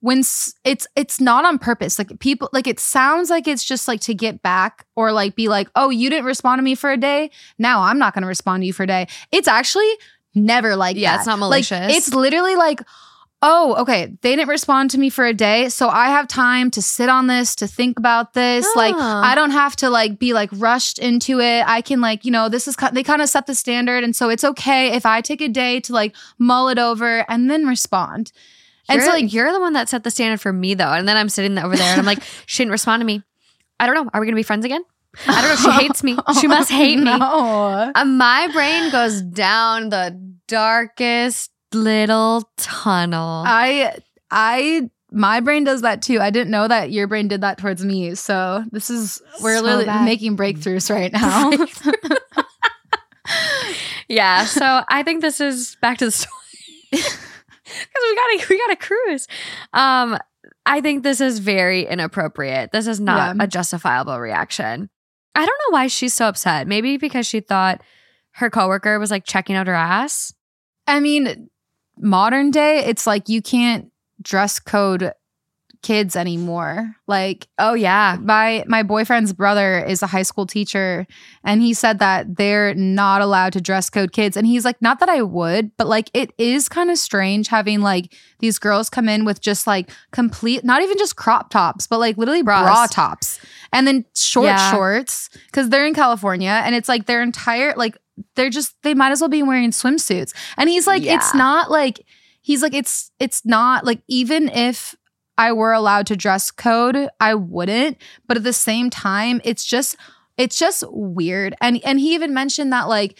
when it's it's not on purpose. Like people like it sounds like it's just like to get back or like be like, "Oh, you didn't respond to me for a day. Now I'm not going to respond to you for a day." It's actually never like Yeah, that. it's not Like, malicious. it's literally like Oh, okay. They didn't respond to me for a day, so I have time to sit on this, to think about this. Like Ah. I don't have to like be like rushed into it. I can like, you know, this is they kind of set the standard and so it's okay if I take a day to like mull it over and then respond. And you're, so like you're the one that set the standard for me though. And then I'm sitting over there and I'm like, she didn't respond to me. I don't know. Are we gonna be friends again? I don't know. She hates me. She must hate me. No. Uh, my brain goes down the darkest little tunnel. I I my brain does that too. I didn't know that your brain did that towards me. So this is we're So literally bad. making breakthroughs right now. yeah. So I think this is back to the story because we got to we got to cruise. Um, I think this is very inappropriate. This is not Yeah. a justifiable reaction. I don't know why she's so upset. Maybe because she thought her coworker was like checking out her ass. I mean, modern day, it's like you can't dress code kids anymore. Like Oh yeah. my my boyfriend's brother is a high school teacher and he said that they're not allowed to dress code kids and he's like not that I would but like it is kind of strange having like these girls come in with just like complete not even just crop tops but like literally Bras. bra tops and then short Yeah. shorts cuz they're in California and it's like their entire like they're just they might as well be wearing swimsuits and he's like it's not like he's like it's it's not like even if I were allowed to dress code, I wouldn't. But at the same time, it's just it's just weird. And and he even mentioned that like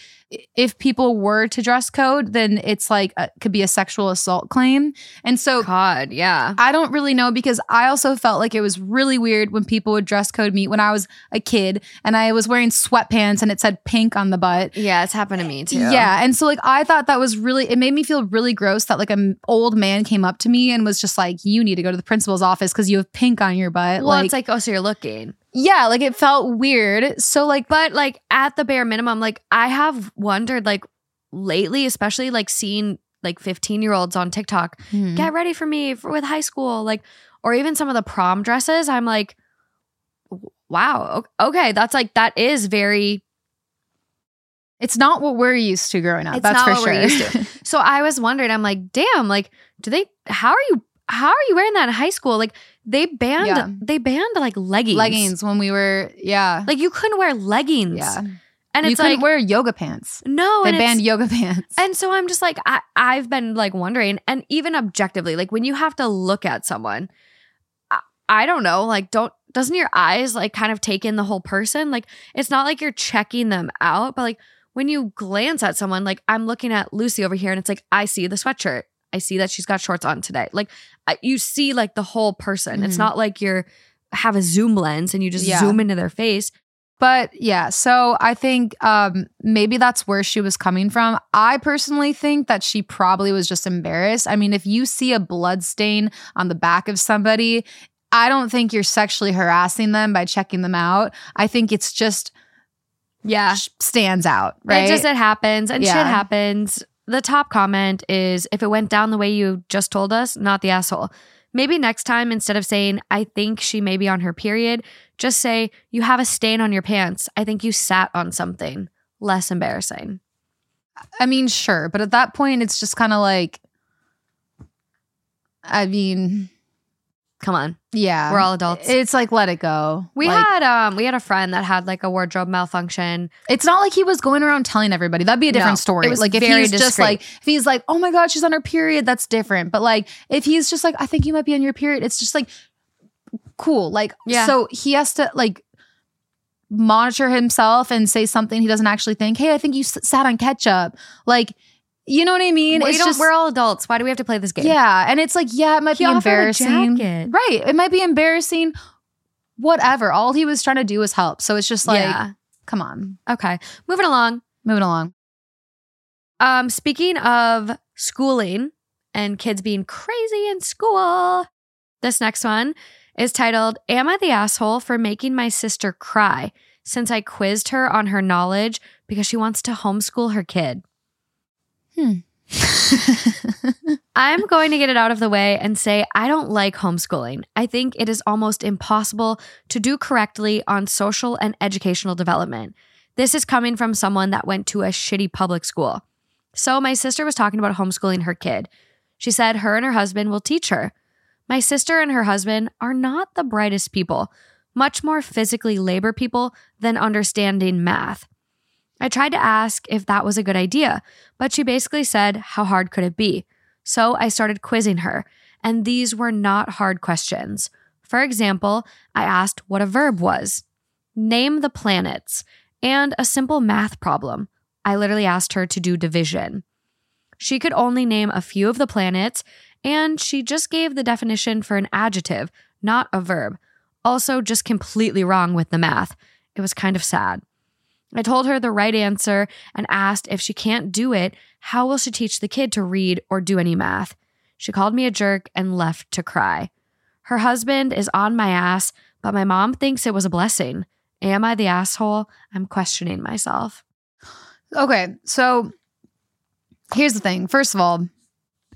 if people were to dress code, then it's like a, could be a sexual assault claim. And so God, yeah. I don't really know because I also felt like it was really weird when people would dress code me when I was a kid and I was wearing sweatpants and it said pink on the butt. Yeah, it's happened to me too. Yeah. And so like I thought that was really it made me feel really gross that like an old man came up to me and was just like, you need to go to the principal's office because you have pink on your butt. Well, like, it's like, oh, so you're looking. Yeah, like it felt weird. So like But like at the bare minimum, like I have wondered, like lately, especially like seeing like 15 year olds on TikTok hmm. get ready for me for, with high school, like, or even some of the prom dresses. I'm like, wow, okay, that's like that is very. it's not what we're used to growing up. It's that's not for what sure. we're used to. So I was wondering, I'm like, damn, like, do they? How are you? How are you wearing that in high school? Like they banned, Yeah. they banned like leggings, Leggings when we were yeah. Like you couldn't wear leggings, yeah. and you it's couldn't like wear yoga pants. no, They banned yoga pants. And so I'm just like, I, I've been like wondering, and even objectively, like when you have to look at someone, I, I don't know, like, don't, doesn't your eyes like kind of take in the whole person? Like, it's not like you're checking them out, but like when you glance at someone, like I'm looking at Lucy over here and it's like, I see the sweatshirt. I see that she's got shorts on today. Like you see like the whole person. It's Mhm. not like you're have a zoom lens and you just Yeah. zoom into their face. But yeah, so I think um, maybe that's where she was coming from. I personally think that she probably was just embarrassed. I mean, if you see a blood stain on the back of somebody, I don't think you're sexually harassing them by checking them out. I think it's just Yeah. stands out, right? It just it happens and Yeah. shit happens. The top comment is if it went down the way you just told us, not the asshole. Maybe next time instead of saying I think she may be on her period, just say you have a stain on your pants. I think you sat on something. Less embarrassing. I mean, sure, but at that point, it's just kind of like, I mean, Come on. Yeah, We're all adults. It's like let it go. we Like, had um we had a friend that had like a wardrobe malfunction. It's not like he was going around telling everybody. That'd be a different No, story. it was like if he's just like if he's like, oh my god, she's on her period, that's different. But like if he's just like, I think you might be on your period, it's just like cool. Like Yeah. so he has to like monitor himself and say something he doesn't actually think. Hey, I think you s- sat on ketchup. Like you know what I mean? It's just, we're all adults. Why do we have to play this game? yeah, and it's like yeah, it might He be embarrassing. Right, it might be embarrassing. Whatever. All he was trying to do was help. So it's just like, yeah. come on, Okay. Moving along. moving along. Um, speaking of schooling and kids being crazy in school, this next one is titled Am I the Asshole for Making My Sister Cry Since I Quizzed Her on Her Knowledge because she wants to homeschool her kid? Hmm. I'm going to get it out of the way and say I don't like homeschooling. I think it is almost impossible to do correctly on social and educational development. This is coming from someone that went to a shitty public school. So, my sister was talking about homeschooling her kid. She said her and her husband will teach her. My sister and her husband are not the brightest people, much more physically labor people than understanding math. I tried to ask if that was a good idea, but she basically said, How hard could it be? So I started quizzing her, and these were not hard questions. For example, I asked what a verb was, name the planets, and a simple math problem. I literally asked her to do division. She could only name a few of the planets, and she just gave the definition for an adjective, not a verb. Also, just completely wrong with the math. It was kind of sad. I told her the right answer and asked if she can't do it, how will she teach the kid to read or do any math? She called me a jerk and left to cry. Her husband is on my ass, but my mom thinks it was a blessing. Am I the asshole? I'm questioning myself. Okay, so here's the thing. First of all,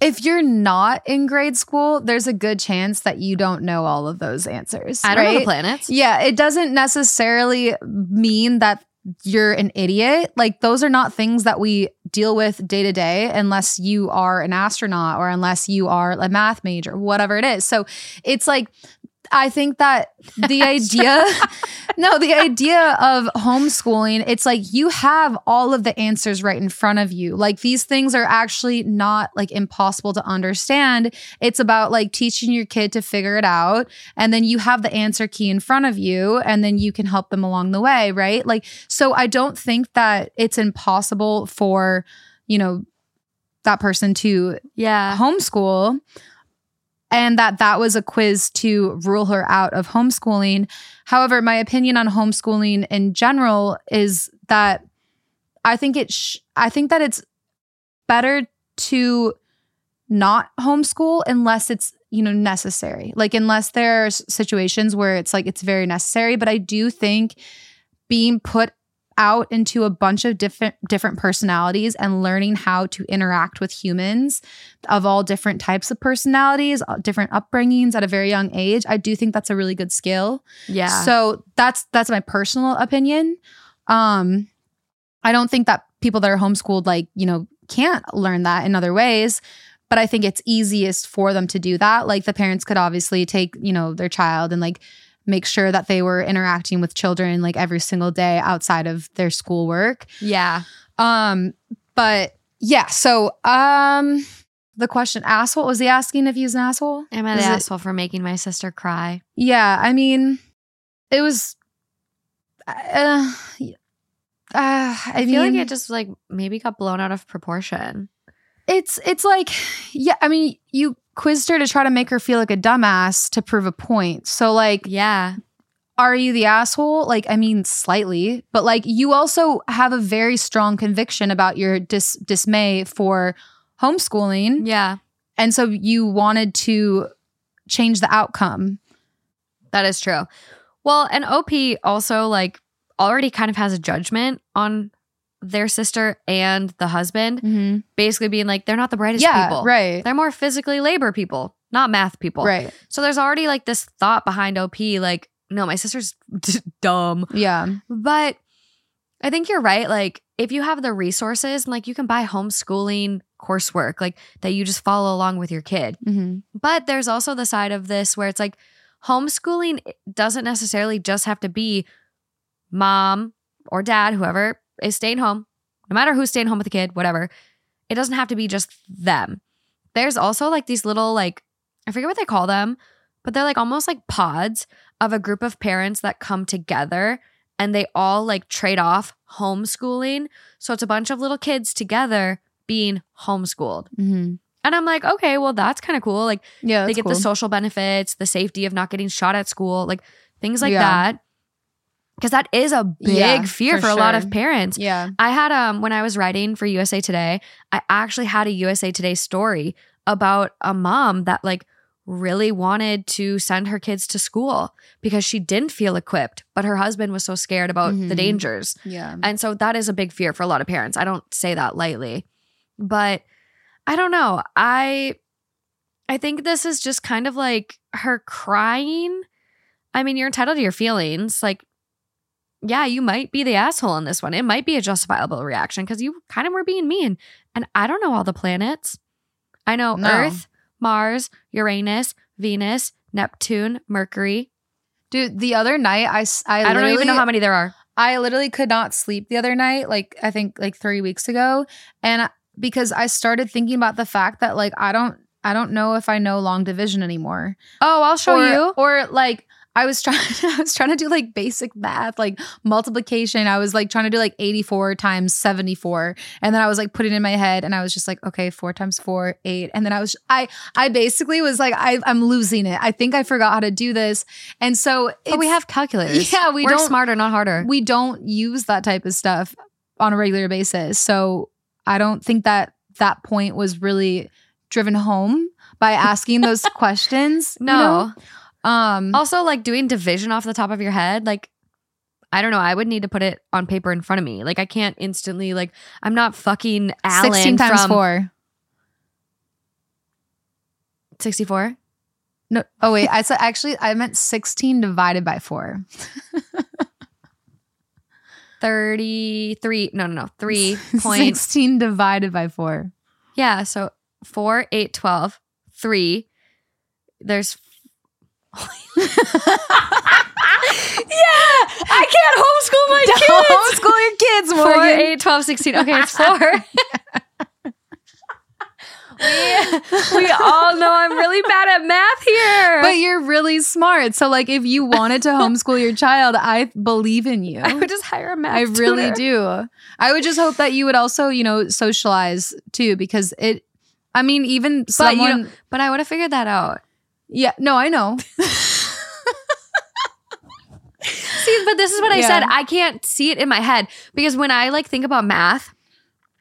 if you're not in grade school, there's a good chance that you don't know all of those answers. I don't know the planets. Yeah, it doesn't necessarily mean that you're an idiot. Like, those are not things that we deal with day to day unless you are an astronaut or unless you are a math major, whatever it is. So it's like, I think that the idea, no, the idea of homeschooling, it's like you have all of the answers right in front of you. Like these things are actually not like impossible to understand. It's about like teaching your kid to figure it out. And then you have the answer key in front of you and then you can help them along the way. Right. Like, so I don't think that it's impossible for, you know, that person to Yeah. homeschool and that that was a quiz to rule her out of homeschooling. However, my opinion on homeschooling in general is that I think it sh- I think that it's better to not homeschool unless it's you know necessary like unless there's situations where it's like it's very necessary but i do think being put out into a bunch of different different personalities and learning how to interact with humans of all different types of personalities, uh, different upbringings at a very young age. I do think that's a really good skill. Yeah. So that's that's my personal opinion. Um I don't think that people that are homeschooled like, you know, can't learn that in other ways, but I think it's easiest for them to do that. Like the parents could obviously take, you know, their child and like make sure that they were interacting with children like every single day outside of their schoolwork. yeah. Um, but yeah, so um the question asshole was he asking if he was an asshole? Am I the Is it- asshole for making my sister cry? Yeah, I mean, it was uh, uh I, I mean feel like it just like maybe got blown out of proportion. it's it's like yeah i mean you quizzed her to try to make her feel like a dumbass to prove a point so like Yeah. are you the asshole like i mean slightly but like you also have a very strong conviction about your dis- dismay for homeschooling Yeah. and so you wanted to change the outcome That is true. Well, and OP also like already kind of has a judgment on their sister and the husband, mm-hmm. basically being like, they're not the brightest yeah people. right They're more physically labor people, not math people. right So there's already like this thought behind OP, like, no, my sister's dumb. yeah But I think you're right. Like, if you have the resources, like, you can buy homeschooling coursework, like, that you just follow along with your kid. mm-hmm. But there's also the side of this where it's like homeschooling doesn't necessarily just have to be mom or dad, whoever is staying home, no matter who's staying home with the kid, whatever. It doesn't have to be just them. There's also like these little, like, I forget what they call them, but they're like almost like pods of a group of parents that come together and they all like trade off homeschooling. So it's a bunch of little kids together being homeschooled. Mm-hmm. And I'm like, okay, well, that's kind of cool. Like, yeah they get cool. the social benefits, the safety of not getting shot at school, like things like Yeah. that. Because that is a big Yeah, fear for for, a lot of parents. yeah I had um when I was writing for USA Today, I actually had a USA Today story about a mom that like really wanted to send her kids to school because she didn't feel equipped, but her husband was so scared about the Mhm. dangers. yeah And so that is a big fear for a lot of parents. I don't say that lightly. But I don't know. I I think this is just kind of like her crying. I mean, you're entitled to your feelings. Like yeah, you might be the asshole in this one. It might be a justifiable reaction because you kind of were being mean. And I don't know all the planets. I know No. Earth, Mars, Uranus, Venus, Neptune, Mercury. dude the other night I I don't even know how many there are. I literally could not sleep the other night, like I think like 3 weeks ago, and because I started thinking about the fact that like I don't I don't know if I know long division anymore. Oh, I'll show or, you. Or like I was trying I was trying to do like basic math, like multiplication. I was like trying to do like 84 times 74. And then I was like putting it in my head and I was just like, okay, 4 times 4, 8. And then I was I I basically was like I I'm losing it. I think I forgot how to do this. And so But we have calculators. Yeah, we We're don't smarter, not harder. we don't use that type of stuff on a regular basis. So I don't think that that point was really driven home by asking those questions. you no. know? Um Also, like doing division off the top of your head, like I don't know. I would need to put it on paper in front of me. Like I can't instantly like I'm not fucking Alan 16 times from 4. 64. No, oh wait, I said actually I meant 16 divided by 4. 33. No, no, no. 3 point. 16 divided by 4. yeah. So 4, 8, 12, 3. There's. yeah. I can't homeschool my Don't kids. homeschool your kids, 4, Morgan. 8, 12, 16. Okay, it's 4. we, we all know I'm really bad at math here. But you're really smart. So like if you wanted to homeschool your child, I believe in you. I would just hire a math I really tutor. do. I would just hope that you would also, you know, socialize too, because it. I mean, even But someone. you know, but I would have figured that out. Yeah, no, I know. See, but this is what I said. I can't see it in my head because when I like think about math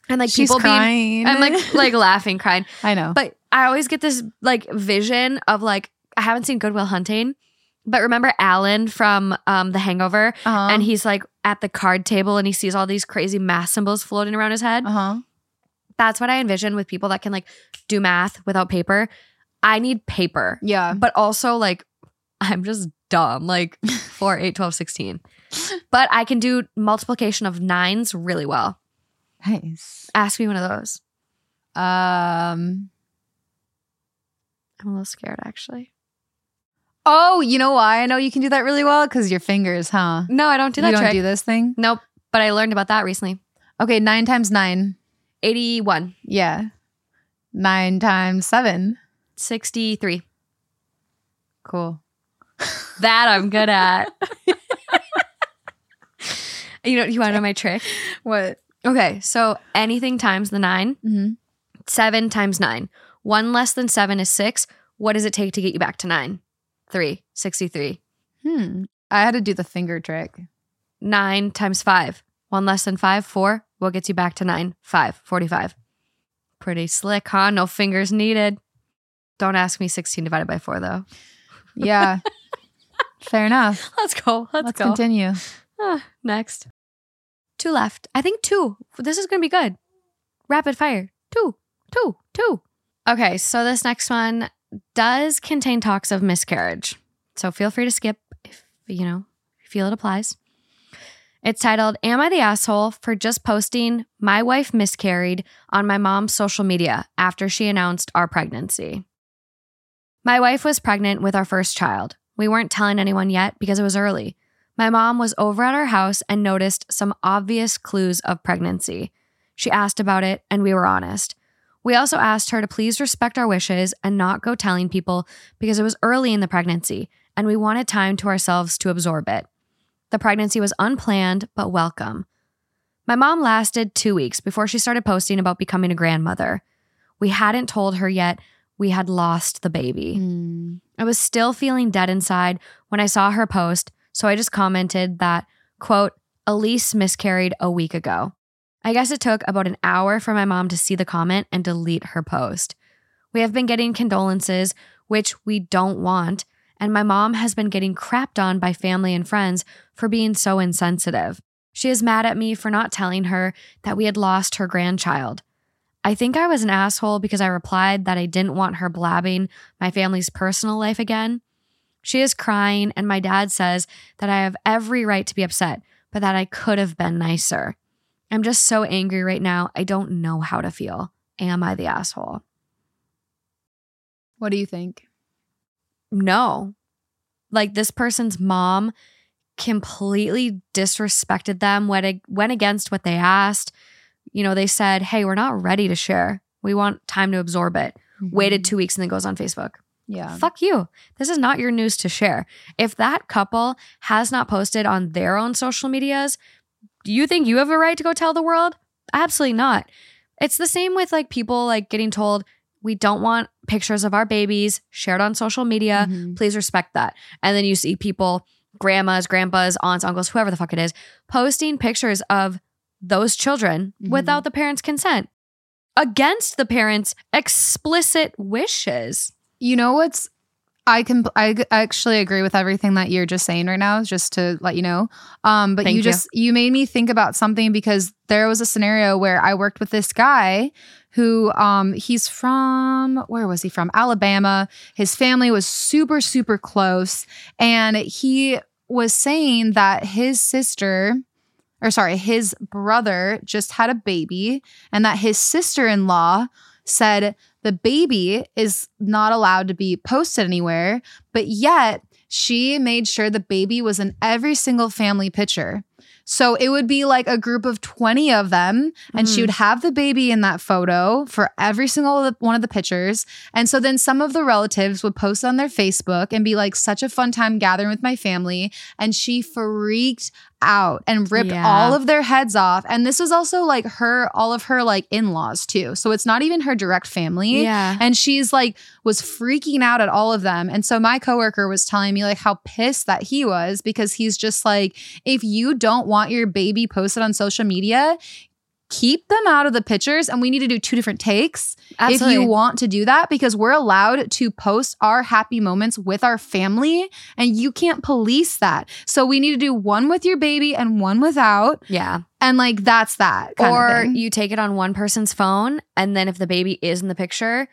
and like She's people crying. being, I'm like like laughing, crying. I know. But I always get this like vision of like I haven't seen Good Will Hunting, but remember Alan from um, The Hangover, uh-huh. and he's like at the card table and he sees all these crazy math symbols floating around his head. uh huh. That's what I envision with people that can like do math without paper. I need paper, Yeah. but also like I'm just dumb, like 4, 8, 12, 16. But I can do multiplication of nines really well. Nice. Ask me one of those. Um. I'm a little scared actually. Oh, you know why I know you can do that really well? Because your fingers, huh? No, I don't do that you don't trick. do this thing. Nope. But I learned about that recently. Okay, nine times nine. 81, Yeah. Nine times seven. 63. Cool. That I'm good at. you know, you want to know my trick? What? Okay, so anything times the nine, Mm-hmm. Seven times nine. One less than seven is six. What does it take to get you back to nine? Three. 63. Hmm. I had to do the finger trick. Nine times five. One less than five, four. What gets you back to nine? Five. 45. Pretty slick, huh? No fingers needed. Don't ask me 16 divided by four, though. Yeah. Fair enough. Let's go. Let's, Let's go. continue. Ah, next. Two left. I think two. This is going to be good. Rapid fire. Two, two, two. Okay, so this next one does contain talks of miscarriage. So feel free to skip if, you know, you feel it applies. It's titled, Am I the Asshole for Just Posting My Wife Miscarried on my mom's social media after she announced our pregnancy? My wife was pregnant with our first child. We weren't telling anyone yet because it was early. My mom was over at our house and noticed some obvious clues of pregnancy. She asked about it, and we were honest. We also asked her to please respect our wishes and not go telling people because it was early in the pregnancy, and we wanted time to ourselves to absorb it. The pregnancy was unplanned but welcome. My mom lasted two weeks before she started posting about becoming a grandmother. We hadn't told her yet we had lost the baby. Hmm. I was still feeling dead inside when I saw her post, so I just commented that, quote, Elise miscarried a week ago. I guess it took about an hour for my mom to see the comment and delete her post. We have been getting condolences, which we don't want, and my mom has been getting crapped on by family and friends for being so insensitive. She is mad at me for not telling her that we had lost her grandchild. I think I was an asshole because I replied that I didn't want her blabbing my family's personal life again. She is crying, and my dad says that I have every right to be upset, but that I could have been nicer. I'm just so angry right now. I don't know how to feel. Am I the asshole? What do you think? No. Like this person's mom completely disrespected them, went, went against what they asked. You know, they said, hey, we're not ready to share. We want time to absorb it. Waited two weeks and then goes on Facebook. Yeah. Fuck you. This is not your news to share. If that couple has not posted on their own social medias, do you think you have a right to go tell the world? Absolutely not. It's the same with like people like getting told we don't want pictures of our babies shared on social media. Mhm. Please respect that. And then you see people, grandmas, grandpas, aunts, uncles, whoever the fuck it is, posting pictures of those children Mhm. without the parents' consent against the parents' explicit wishes. You know what's I can I actually agree with everything that you're just saying right now just to let you know. Um but Thank you you. just you made me think about something because there was a scenario where I worked with this guy who um he's from where was he from? Alabama. His family was super super close and he was saying that his sister or sorry, his brother just had a baby and that his sister-in-law said the baby is not allowed to be posted anywhere, but yet she made sure the baby was in every single family picture. So it would be like a group of 20 of them, and she Mm. would have the baby in that photo for every single one of the pictures. And so then some of the relatives would post on their Facebook and be like, such a fun time gathering with my family. And she freaked out and ripped Yeah. all of their heads off. And this was also like her, all of her like in laws too. So it's not even her direct family. Yeah. And she's like, was freaking out at all of them. And so my coworker was telling me like how pissed that he was because he's just like, if you don't want your baby posted on social media, keep them out of the pictures. And we need to do two different takes Absolutely. if you want to do that because we're allowed to post our happy moments with our family and you can't police that. So we need to do one with your baby and one without. yeah. And like that's that. kind of Or you take it on one person's phone and then if the baby is in the picture.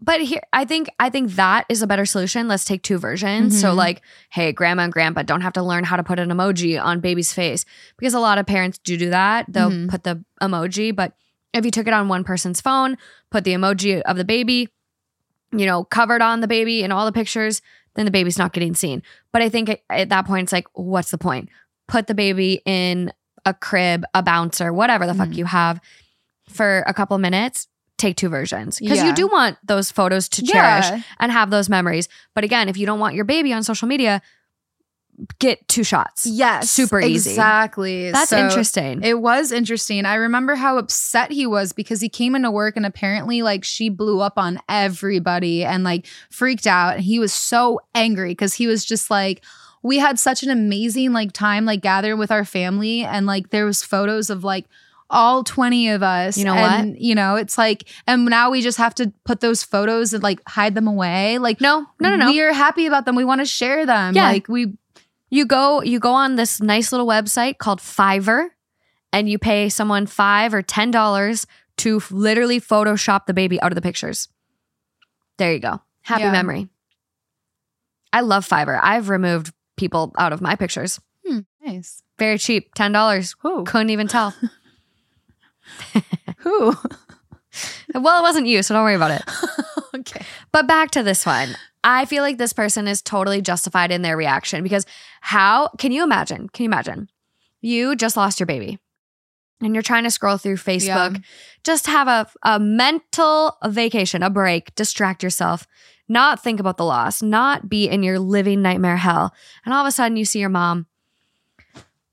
But here I think I think that is a better solution. Let's take two versions. So Mhm. like, hey, grandma and grandpa don't have to learn how to put an emoji on baby's face because a lot of parents do do that. They'll Mhm. put the emoji, but if you took it on one person's phone, put the emoji of the baby, you know, covered on the baby in all the pictures, then the baby's not getting seen. But I think at- at that point, it's like, what's the point? Put the baby in a crib, a bouncer, whatever the fuck Mhm. you have for a couple minutes. Take two versions because Yeah. you do want those photos to cherish and have those memories. But again, if you don't want your baby on social media, get two shots. Yes. Super easy. Exactly. That's So interesting. It was interesting. I remember how upset he was because he came into work and apparently like she blew up on everybody and like freaked out. And he was so angry because he was just like, we had such an amazing like time like gathering with our family and like there was photos of like all 20 of us. You know and, You know, it's like, and now we just have to put those photos and like hide them away. Like, no, no, no, no. We are happy about them. We want to share them. Yeah. Like, we, you go you go on this nice little website called Fiverr and you pay someone 5 or 10 dollars to f- literally photoshop the baby out of the pictures. There you go. Happy Yeah. memory. I love Fiverr. I've removed people out of my pictures. hmm, nice. Very cheap, $10. Who? Couldn't even tell. Who? well, it wasn't you, so don't worry about it. okay. But back to this one. I feel like this person is totally justified in their reaction because how can you imagine? Can you imagine? You just lost your baby and you're trying to scroll through Facebook, Yeah. just have a, a mental vacation, a break, distract yourself, not think about the loss, not be in your living nightmare hell. And all of a sudden you see your mom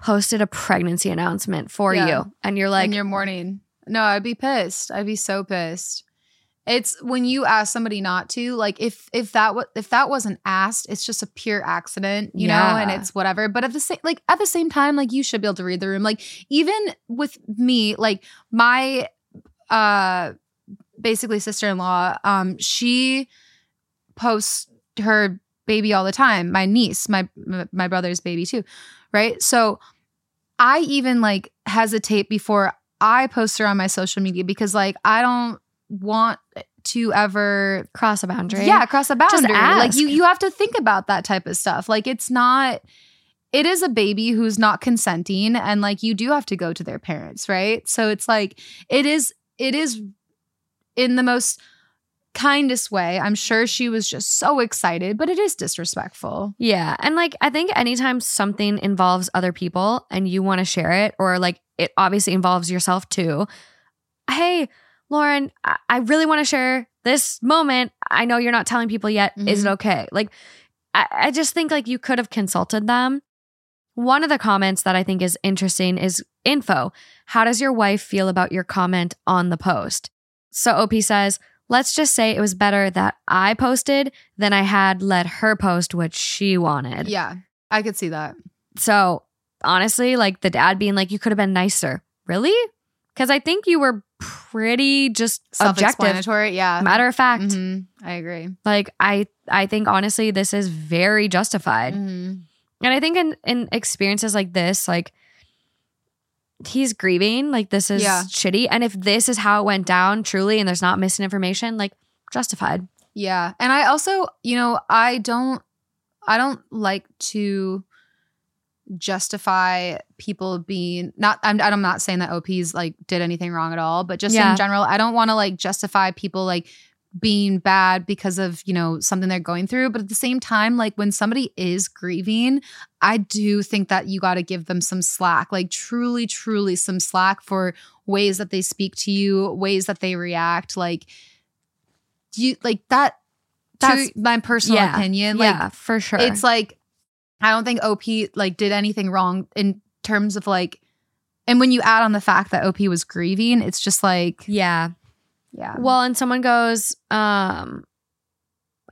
posted a pregnancy announcement for Yeah. you. And you're like, in your mourning. No, I'd be pissed. I'd be so pissed. It's when you ask somebody not to, like if if that was if that wasn't asked, it's just a pure accident, you know, and it's whatever. But at the same like at the same time, like you should be able to read the room. Like even with me, like my uh basically sister-in-law, um, she posts her baby all the time, my niece, my my brother's baby too, right? So I even like hesitate before I post her on my social media because like I don't want to ever cross a boundary. yeah cross a Just boundary. Like you you have to think about that type of stuff. Like it's not it is a baby who's not consenting and like you do have to go to their parents, right? So it's like it is it is in the most kindest way. I'm sure she was just so excited, but it is disrespectful. Yeah. And like, I think anytime something involves other people and you want to share it, or like it obviously involves yourself too. Hey, Lauren, I, I really want to share this moment. I know you're not telling people yet. Is it mm-hmm. okay? Like, I, I just think like you could have consulted them. One of the comments that I think is interesting is info. How does your wife feel about your comment on the post? So OP says, let's just say it was better that I posted than I had let her post what she wanted. Yeah. I could see that. So honestly, like the dad being like, you could have been nicer. Really? Because I think you were pretty just objective. Yeah. Matter of fact, Mhm. I agree. like I I think honestly this is very justified. Mhm. And I think in in experiences like this, like he's grieving, like this is Yeah. shitty. And if this is how it went down truly and there's not missing information, like justified. Yeah. And I also, you know, I don't I don't like to justify people being not I'm I'm not saying that OPs like did anything wrong at all, but just Yeah. in general, I don't want to like justify people like being bad because of, you know, something they're going through, but at the same time like when somebody is grieving, I do think that you got to give them some slack, like truly truly some slack for ways that they speak to you, ways that they react, like you like that that's my personal Yeah. opinion. Like yeah, for sure. it's like I don't think OP like did anything wrong in terms of like and when you add on the fact that OP was grieving, it's just like yeah. Yeah. Well, and someone goes, um,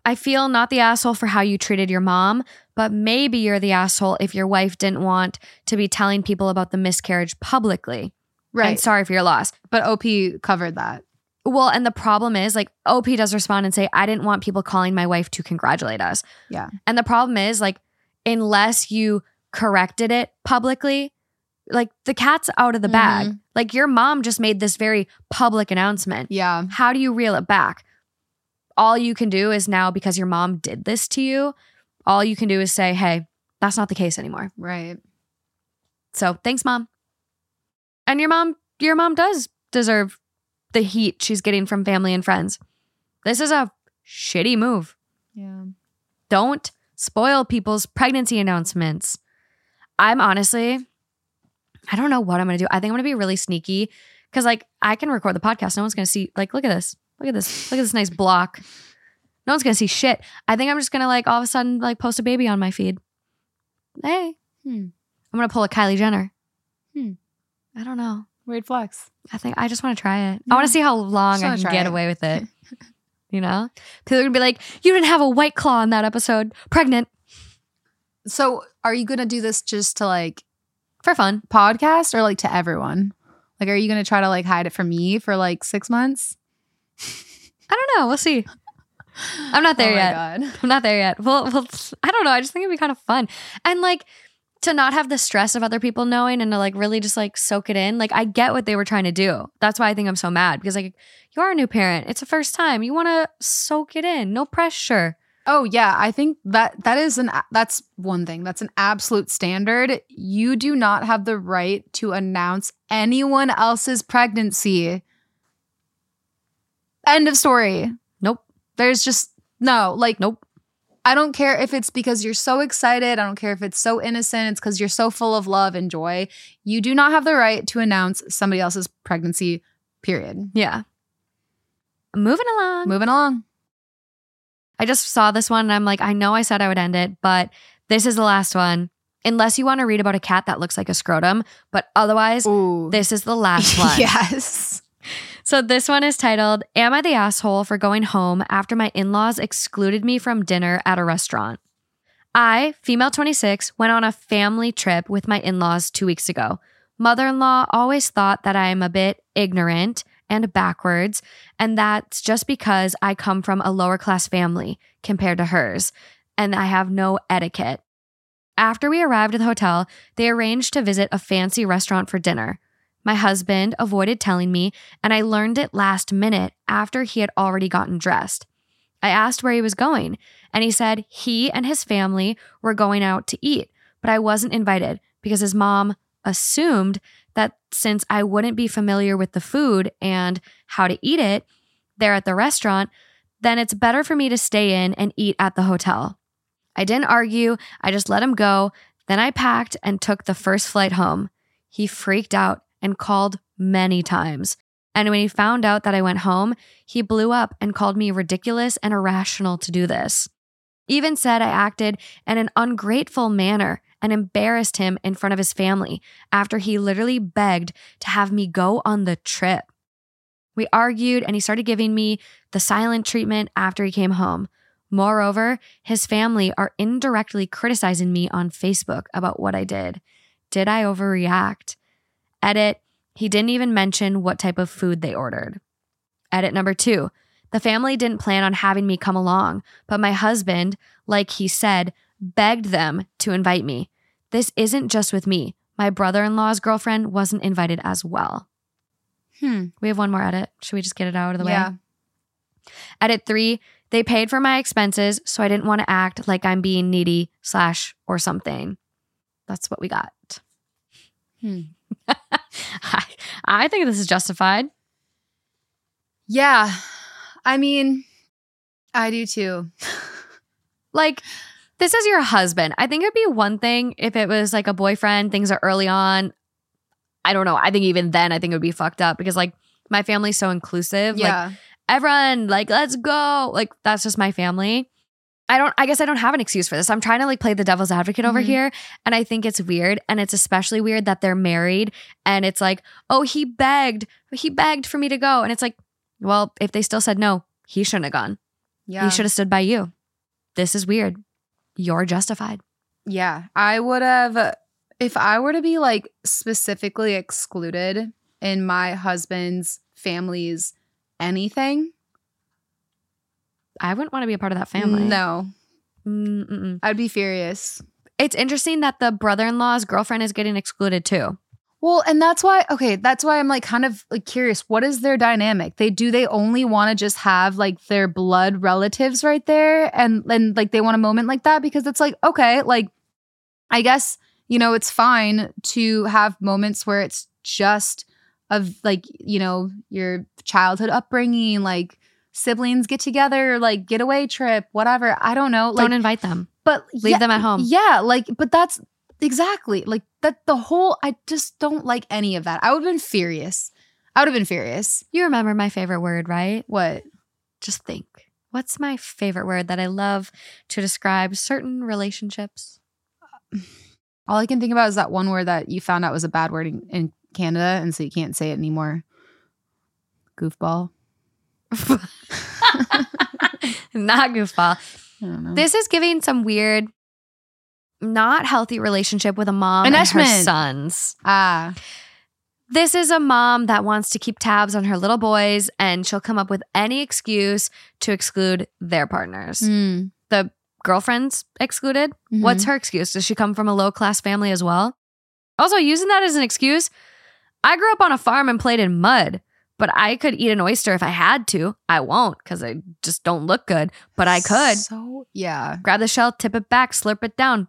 I feel not the asshole for how you treated your mom, but maybe you're the asshole if your wife didn't want to be telling people about the miscarriage publicly. right. And sorry for your loss. but OP covered that. Well, and the problem is like OP does respond and say, I didn't want people calling my wife to congratulate us. Yeah. And the problem is like, unless you corrected it publicly, like the cat's out of the bag. Mm-hmm. Like your mom just made this very public announcement. Yeah. How do you reel it back? All you can do is now, because your mom did this to you, all you can do is say, hey, that's not the case anymore. Right. So thanks, mom. And your mom, your mom does deserve the heat she's getting from family and friends. This is a shitty move. Yeah. Don't spoil people's pregnancy announcements. I'm honestly, I don't know what I'm gonna do. I think I'm gonna be really sneaky because, like, I can record the podcast. No one's gonna see. Like, look at this. Look at this. Look at this nice block. No one's gonna see shit. I think I'm just gonna like all of a sudden like post a baby on my feed. Hey, Hmm. I'm gonna pull a Kylie Jenner. Hmm. I don't know. Weird flex. I think I just want to try it. I want to see how long I can get it. away with it. you know, people are gonna be like, "You didn't have a white claw in that episode. Pregnant So, are you gonna do this just to like for fun." podcast or like to everyone? Like, are you gonna try to like hide it from me for like six months? I don't know. We'll see. I'm not there oh yet. God. I'm not there yet. Well, well, I don't know. I just think it'd be kind of fun. And like to not have the stress of other people knowing and to like really just like soak it in. Like I get what they were trying to do. That's why I think I'm so mad because like you are a new parent. It's the first time. You want to soak it in. No pressure. Oh yeah, I think that that is an that's one thing. That's an absolute standard. You do not have the right to announce anyone else's pregnancy. End of story. Nope. There's just no, like Nope. I don't care if it's because you're so excited. I don't care if it's so innocent. It's because you're so full of love and joy. You do not have the right to announce somebody else's pregnancy, period. Yeah. Moving along. Moving along. I just saw this one and I'm like, I know I said I would end it, but this is the last one. Unless you want to read about a cat that looks like a scrotum, but otherwise, Ooh. this is the last one. yes. So this one is titled Am I the Asshole for Going Home After My In Laws Excluded Me from Dinner at a Restaurant? I, female 26, went on a family trip with my in laws two weeks ago. Mother in law always thought that I am a bit ignorant and backwards, and that's just because I come from a lower class family compared to hers, and I have no etiquette. After we arrived at the hotel, they arranged to visit a fancy restaurant for dinner. My husband avoided telling me, and I learned it last minute after he had already gotten dressed. I asked where he was going, and he said he and his family were going out to eat, but I wasn't invited because his mom assumed since I wouldn't be familiar with the food and how to eat it there at the restaurant, then it's better for me to stay in and eat at the hotel. I didn't argue, I just let him go. Then I packed and took the first flight home. He freaked out and called many times. And when he found out that I went home, he blew up and called me ridiculous and irrational to do this. Even said I acted in an ungrateful manner and embarrassed him in front of his family after he literally begged to have me go on the trip. We argued and he started giving me the silent treatment after he came home. Moreover, his family are indirectly criticizing me on Facebook about what I did. Did I overreact? Edit, he didn't even mention what type of food they ordered. Edit number two, the family didn't plan on having me come along, but my husband, like he said, begged them to invite me. This isn't just with me. My brother in law's girlfriend wasn't invited as well. Hmm. We have one more edit. Should we just get it out of the way? Yeah. way? Edit three, they paid for my expenses, so I didn't want to act like I'm being needy slash or something. That's what we got. Hmm. I, I think this is justified. Yeah. I mean, I do too. Like, this is your husband. I think it'd be one thing if it was like a boyfriend, things are early on. I don't know. I think even then, I think it would be fucked up because, like, my family's so inclusive. Like, Yeah. everyone like let's go like that's just my family i don't i guess i don't have an excuse for this i'm trying to like play the devil's advocate over Mhm. here and i think it's weird and it's especially weird that they're married and it's like oh he begged he begged for me to go and it's like well if they still said no he shouldn't have gone yeah. he should have stood by you this is weird you're justified Yeah, I would have if I were to be like specifically excluded in my husband's family's anything. i wouldn't want to be a part of that family No, Mm-mm. I'd be furious. it's interesting that the brother-in-law's girlfriend is getting excluded too Well, and that's why okay, that's why I'm like kind of like curious. What is their dynamic? They do they only want to just have like their blood relatives right there and and like they want a moment like that because it's like okay, like I guess you know it's fine to have moments where it's just of like you know your childhood upbringing, like siblings get together, like getaway trip, whatever. I don't know, like don't invite them but leave yeah, them at home yeah, like, but that's exactly like that. The whole, I just don't like any of that. I would have been furious. I would have been furious. you remember my favorite word right What? just think what's my favorite word that I love to describe certain relationships? all I can think about is that one word that you found out was a bad word in, in Canada, and so you can't say it anymore. Goofball. Not goofball. I don't know. This is giving some weird, not healthy relationship with a mom and her sons. ah, This is a mom that wants to keep tabs on her little boys, and she'll come up with any excuse to exclude their partners. mm, The girlfriends excluded. mhm. What's her excuse? Does she come from a low class family as well? Also, using that as an excuse, I grew up on a farm and played in mud, but I could eat an oyster if I had to. I won't because I just don't look good, but I could. So yeah, Grab the shell, tip it back, slurp it down.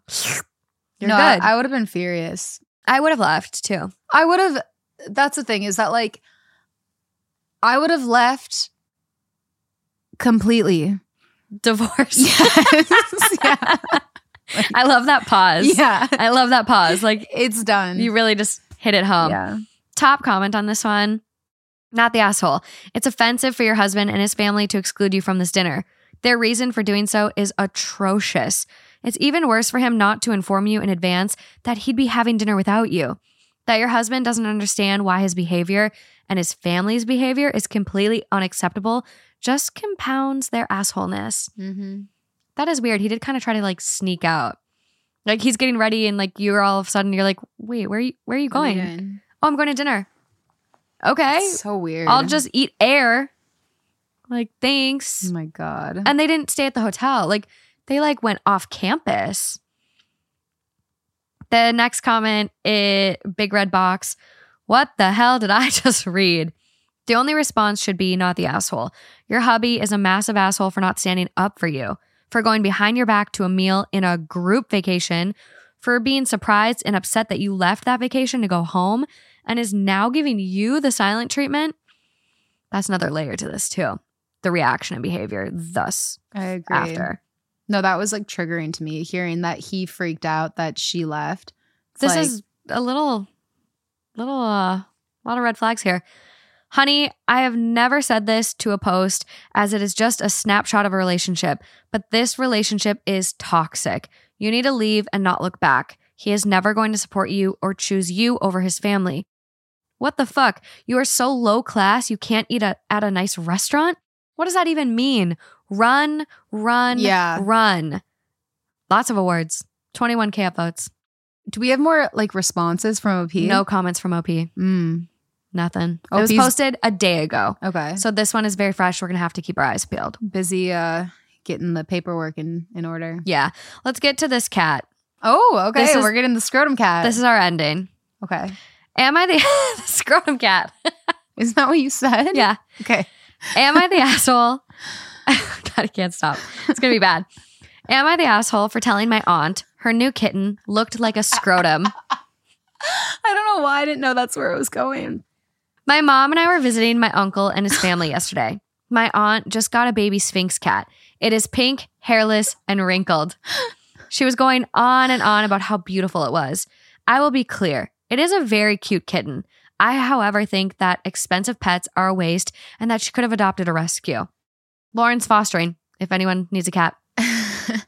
You're no, I- good. I, would have been furious. I would have left too. I would have. That's the thing is that like, I would have left completely. Divorced. Yes, yeah, I love that pause. yeah. I love that pause. Like It's done. you really just hit it home. yeah. Top comment on this one. Not the asshole. It's offensive for your husband and his family to exclude you from this dinner. Their reason for doing so is atrocious. It's even worse for him not to inform you in advance that he'd be having dinner without you. That your husband doesn't understand why his behavior and his family's behavior is completely unacceptable just compounds their assholeness. Mm-hmm. That is weird. He did kind of try to like sneak out. Like he's getting ready and like you're all of a sudden you're like, wait, where are you where are you going? Oh, I'm going to dinner. Okay. So weird. I'll just eat air. Like, thanks. Oh my god. And they didn't stay at the hotel. Like, they like went off campus. The next comment, it big red box. What the hell did I just read? The only response should be not the asshole. Your hubby is a massive asshole for not standing up for you, for going behind your back to a meal in a group vacation, for being surprised and upset that you left that vacation to go home, and is now giving you the silent treatment. That's another layer to this, too. The reaction and behavior, thus, I agree. after. No, that was like triggering to me hearing that he freaked out that she left. It's This like- is a little, little, uh, a lot of red flags here. Honey, I have never said this to a post as it is just a snapshot of a relationship, but this relationship is toxic. You need to leave and not look back. He is never going to support you or choose you over his family. What the fuck? You are so low class you can't eat a, at a nice restaurant? What does that even mean? Run, run, Yeah. run. Lots of awards. 21K upvotes. Do we have more like responses from OP? No comments from OP. Mm. Nothing. It was posted a day ago. Okay. So this one is very fresh. We're going to have to keep our eyes peeled. busy uh getting the paperwork in in order. Yeah. Let's get to this cat. Oh, okay. This is- We're getting the scrotum cat. This is our ending. okay. Am I the, the scrotum cat? Isn't that what you said? yeah. Okay. Am I the asshole? God, I can't stop. It's going to be bad. Am I the asshole for telling my aunt her new kitten looked like a scrotum? I don't know why I didn't know that's where it was going. My mom and I were visiting my uncle and his family yesterday. My aunt just got a baby Sphynx cat. It is pink, hairless, and wrinkled. She was going on and on about how beautiful it was. I will be clear it is a very cute kitten. I, however, think that expensive pets are a waste and that she could have adopted a rescue. Lauren's fostering, if anyone needs a cat.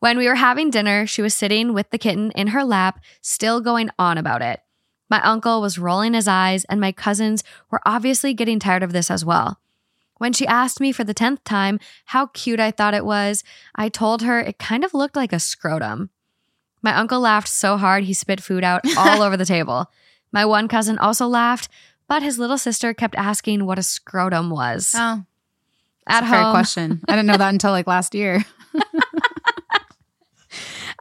When we were having dinner, she was sitting with the kitten in her lap, still going on about it. My uncle was rolling his eyes, and my cousins were obviously getting tired of this as well. When she asked me for the 10th time how cute I thought it was, I told her it kind of looked like a scrotum. My uncle laughed so hard he spit food out all over the table. My one cousin also laughed, but his little sister kept asking what a scrotum was. oh, At that's a fair home, question. I didn't know that until like last year.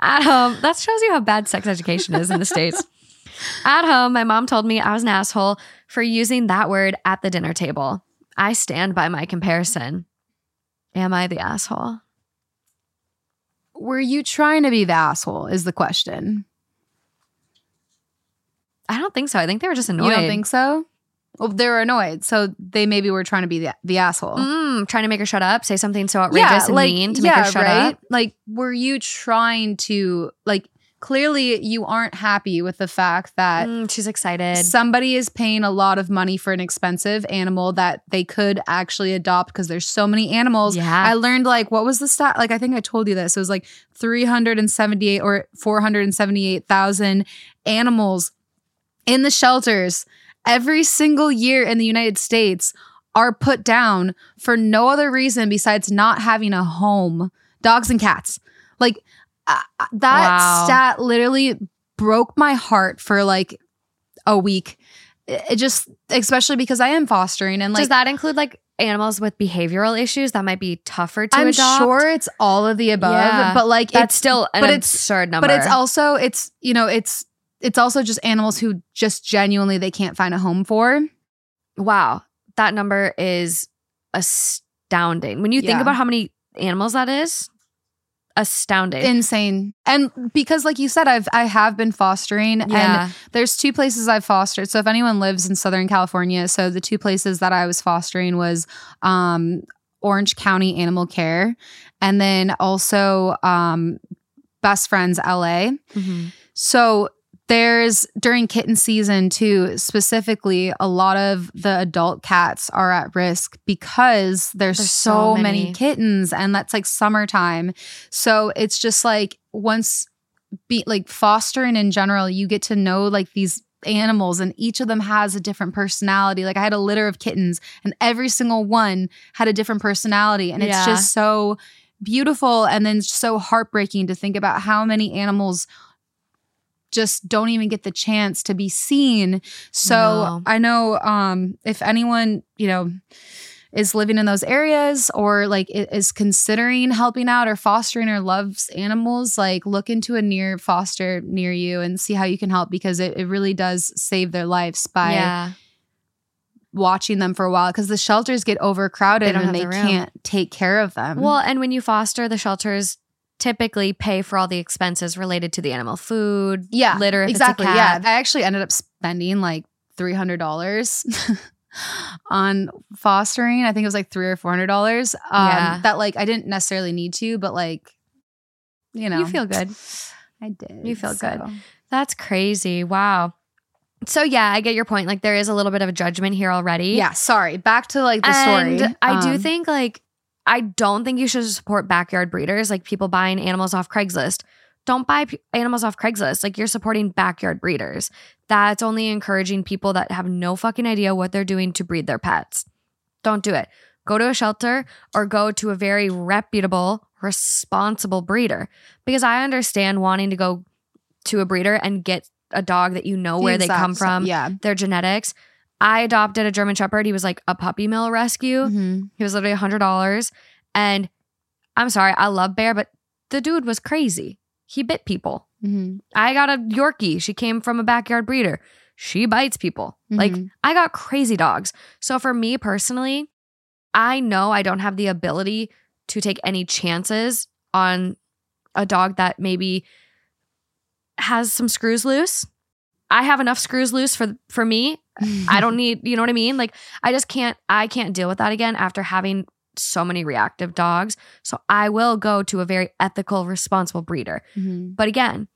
At home, that shows you how bad sex education is in the States. At home, my mom told me I was an asshole for using that word at the dinner table. I stand by my comparison. Am I the asshole? Were you trying to be the asshole? Is the question. I don't think so. I think they were just annoyed. You don't think so? Well, they were annoyed, so they maybe were trying to be the, the asshole. Mm, trying to make her shut up, say something so outrageous and mean to make her shut up. Like, were you trying to like clearly you aren't happy with the fact that Mm, she's excited. somebody is paying a lot of money for an expensive animal that they could actually adopt because there's so many animals. Yeah. I learned like what was the stat? Like I think I told you this. It was like 378 or 478,000 animals in the shelters every single year in the United States are put down for no other reason besides not having a home. Dogs and cats. Like that Wow. stat literally broke my heart for like a week. It just, especially because I am fostering and like Does that include like animals with behavioral issues that might be tougher to adopt? I'm adopt? sure it's all of the above, Yeah. but like that's it's still an but it's- absurd number. but it's also it's you know it's it's also just animals who just genuinely they can't find a home for. wow, that number is astounding. When you think about how many animals that is, astounding. Insane. And because like you said I've I have been fostering and there's two places I've fostered. So if anyone lives in Southern California, so the two places that I was fostering was um Orange County Animal Care and then also um Best Friends LA. Mhm. So there's during kitten season too, specifically, a lot of the adult cats are at risk because there's, There's so, so many. many. kittens and that's like summertime. So it's just like once be like fostering in general, you get to know like these animals and each of them has a different personality. Like I had a litter of kittens and every single one had a different personality. And it's just so beautiful and then so heartbreaking to think about how many animals just don't even get the chance to be seen. So No. I know um if anyone, you know, is living in those areas or like is considering helping out or fostering or loves animals, like look into a near foster near you and see how you can help because it, it really does save their lives by yeah, watching them for a while because the shelters get overcrowded They and they the can't take care of them. Well, and when you foster, the shelters typically pay for all the expenses related to the animal food, yeah, litter, if exactly. Yeah. I actually ended up spending like three hundred dollars on fostering. I think it was like three or four hundred dollars. Um, Yeah. that like I didn't necessarily need to, but like you know, You feel good. I did. You feel good. That's crazy. Wow. So yeah, I get your point. Like there is a little bit of a judgment here already. Yeah, sorry. Back to like the and story. I do Um, think like I don't think you should support backyard breeders, like people buying animals off Craigslist. Don't buy p- animals off Craigslist. Like you're supporting backyard breeders. That's only encouraging people that have no fucking idea what they're doing to breed their pets. Don't do it. Go to a shelter or go to a very reputable, responsible breeder. Because I understand wanting to go to a breeder and get a dog that you know where they come from, Yeah. their genetics. I adopted a German Shepherd. He was like a puppy mill rescue. Mhm. He was literally $100. And I'm sorry, I love Bear, but the dude was crazy. He bit people. Mhm. I got a Yorkie. She came from a backyard breeder. She bites people. Like, Mhm. I got crazy dogs. So, for me personally, I know I don't have the ability to take any chances on a dog that maybe has some screws loose. I have enough screws loose for for me I don't need, you know what I mean? Like I just can't I can't deal with that again after having so many reactive dogs. So I will go to a very ethical, responsible breeder. Mhm. But again,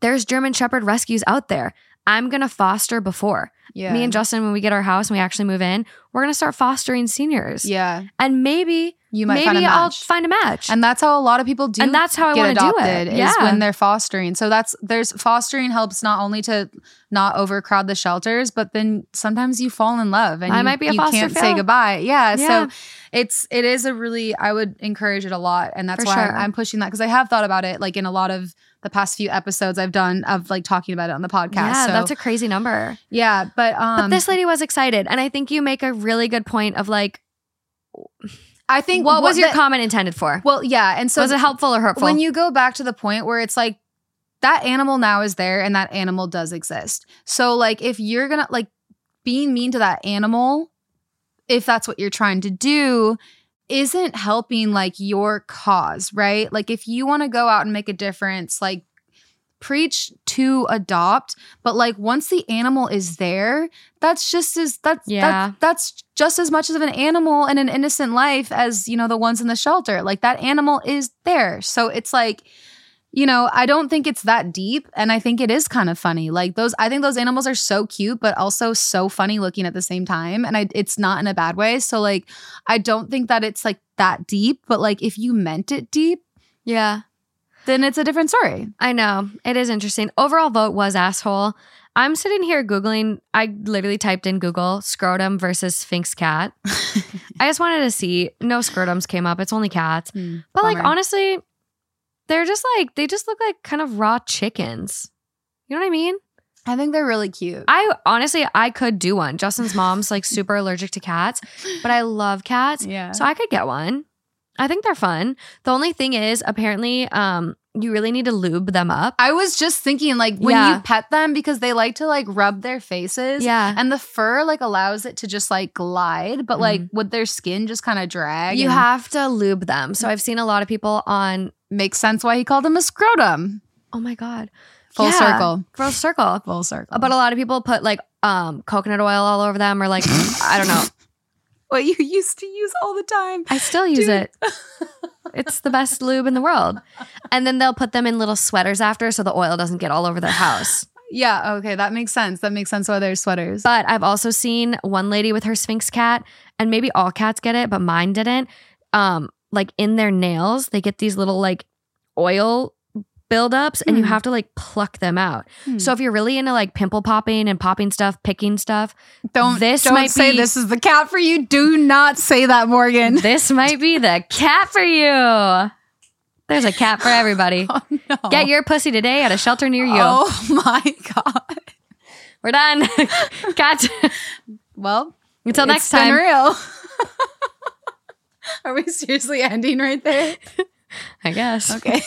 there's German Shepherd rescues out there. I'm going to foster before. Yeah. Me and Justin when we get our house and we actually move in, we're going to start fostering seniors. yeah. And maybe You might maybe find a I'll match. find a match. And that's how a lot of people do And that's how I get wanna do it. adopted is when they're fostering. So that's there's fostering helps not only to not overcrowd the shelters, but then sometimes you fall in love and I you, might be a you can't say goodbye. Yeah, Yeah. So it's it is a really I would encourage it a lot. And that's For why sure. I'm pushing that because I have thought about it like in a lot of the past few episodes I've done of like talking about it on the podcast. yeah, so, that's a crazy number. yeah, but um But this lady was excited. And I think you make a really good point of like, I think what was your the- comment intended for? Well, yeah, and so was it helpful or hurtful? when you go back to the point where it's like that animal now is there and that animal does exist. So like if you're going to like being mean to that animal if that's what you're trying to do isn't helping like your cause, right? Like if you want to go out and make a difference, like preach to adopt, but like once the animal is there, that's just as that's Yeah. that's, that's just as much of an animal and an innocent life as, you know, the ones in the shelter. Like that animal is there. So it's like you know, I don't think it's that deep. And I think it is kind of funny. Like those, I think those animals are so cute, but also so funny looking at the same time. And I, it's not in a bad way. So, like, I don't think that it's like that deep, but like if you meant it deep, Yeah. Then it's a different story. I know. It is interesting. Overall vote was asshole. I'm sitting here Googling, I literally typed in Google scrotum versus Sphynx cat. I just wanted to see. No scrotums came up. It's only cats. Hmm, but like honestly, they're just like they just look like kind of raw chickens. You know what I mean? I think they're really cute. I honestly I could do one. Justin's mom's like super allergic to cats, but I love cats. yeah. So I could get one. I think they're fun. The only thing is apparently um you really need to lube them up. I was just thinking, like, when Yeah. you pet them, because they like to like rub their faces. Yeah. And the fur like allows it to just like glide, but like would their skin just kind of drag? You and have to lube them. So I've seen a lot of people on makes sense why he called them a scrotum. oh my god. Full Yeah. circle. Full circle. Full circle. But a lot of people put like um coconut oil all over them or like I don't know. What you used to use all the time. I still use Dude. it. It's the best lube in the world. And then they'll put them in little sweaters after so the oil doesn't get all over their house. Yeah, okay, that makes sense. That makes sense why they're sweaters. But I've also seen one lady with her Sphynx cat, and maybe all cats get it, but mine didn't. Um, like in their nails, they get these little like oil buildups, and you Hmm. have to like pluck them out. Hmm. So if you're really into like pimple popping and popping stuff, picking stuff, don't this don't might say be- this is the cat for you. Do not say that, Morgan. this might be the cat for you. There's a cat for everybody. Oh, no. Get your pussy today at a shelter near you. Oh my god. We're done. cat. Well, Until next time. real. Are we seriously ending right there? I guess. Okay.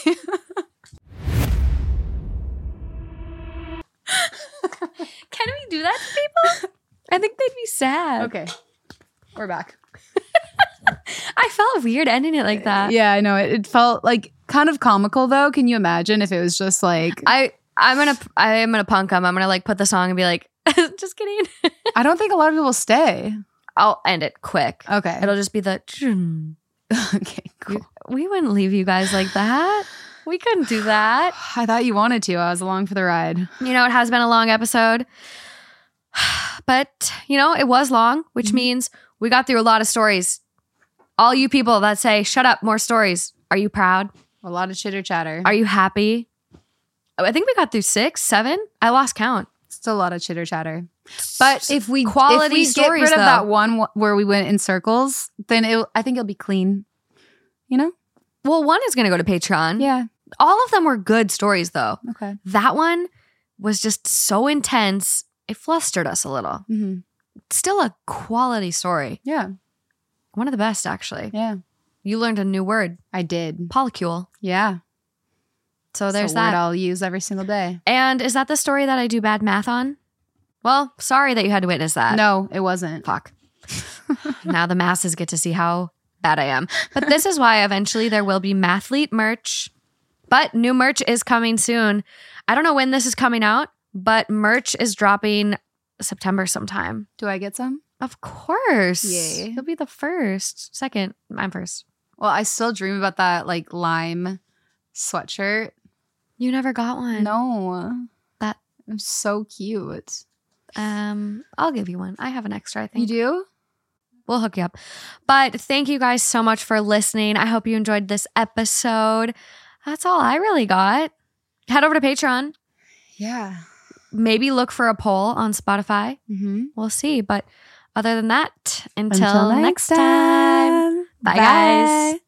Can we do that to people? I think they'd be sad. okay. We're back. I felt weird ending it like that. Yeah, I know. It, it felt like kind of comical though. Can you imagine if it was just like I I'm gonna I'm gonna punk them. I'm gonna like put the song and be like, just kidding. I don't think a lot of people stay. I'll end it quick. Okay. It'll just be the. okay, cool. We wouldn't leave you guys like that. We couldn't do that. I thought you wanted to. I was along for the ride. You know, it has been a long episode, but you know, it was long, which Mhm. means we got through a lot of stories. All you people that say, "Shut up, more stories." Are you proud? A lot of chitter chatter. Are you happy? Oh, I think we got through six, seven. I lost count. It's a lot of chitter chatter. But if we Quality if we stories, get rid of that one where we went in circles, then it I think it'll be clean. You know? Well, one is going to go to Patreon. Yeah. All of them were good stories, though. Okay. That one was just so intense. It flustered us a little. hmm Still a quality story. Yeah. One of the best, actually. Yeah. You learned a new word, I did. polycule. Yeah. So there's It's a word that. I'll use every single day. And is that the story that I do bad math on? Well, sorry that you had to witness that. no, it wasn't. Fuck. now the masses get to see how bad I am. But this is why eventually there will be Mathlete merch. But new merch is coming soon. I don't know when this is coming out, but merch is dropping September sometime. Do I get some? Of course. Yay. You'll be the first. Second. I'm first. Well, I still dream about that like lime sweatshirt. You never got one. No. That- I'm so cute. Um, I'll give you one. I have an extra, I think. You do? We'll hook you up. But thank you guys so much for listening. I hope you enjoyed this episode. That's all I really got. Head over to Patreon. Yeah. Maybe look for a poll on Spotify. Mm-hmm. We'll see. But other than that, until, next time. Bye, guys.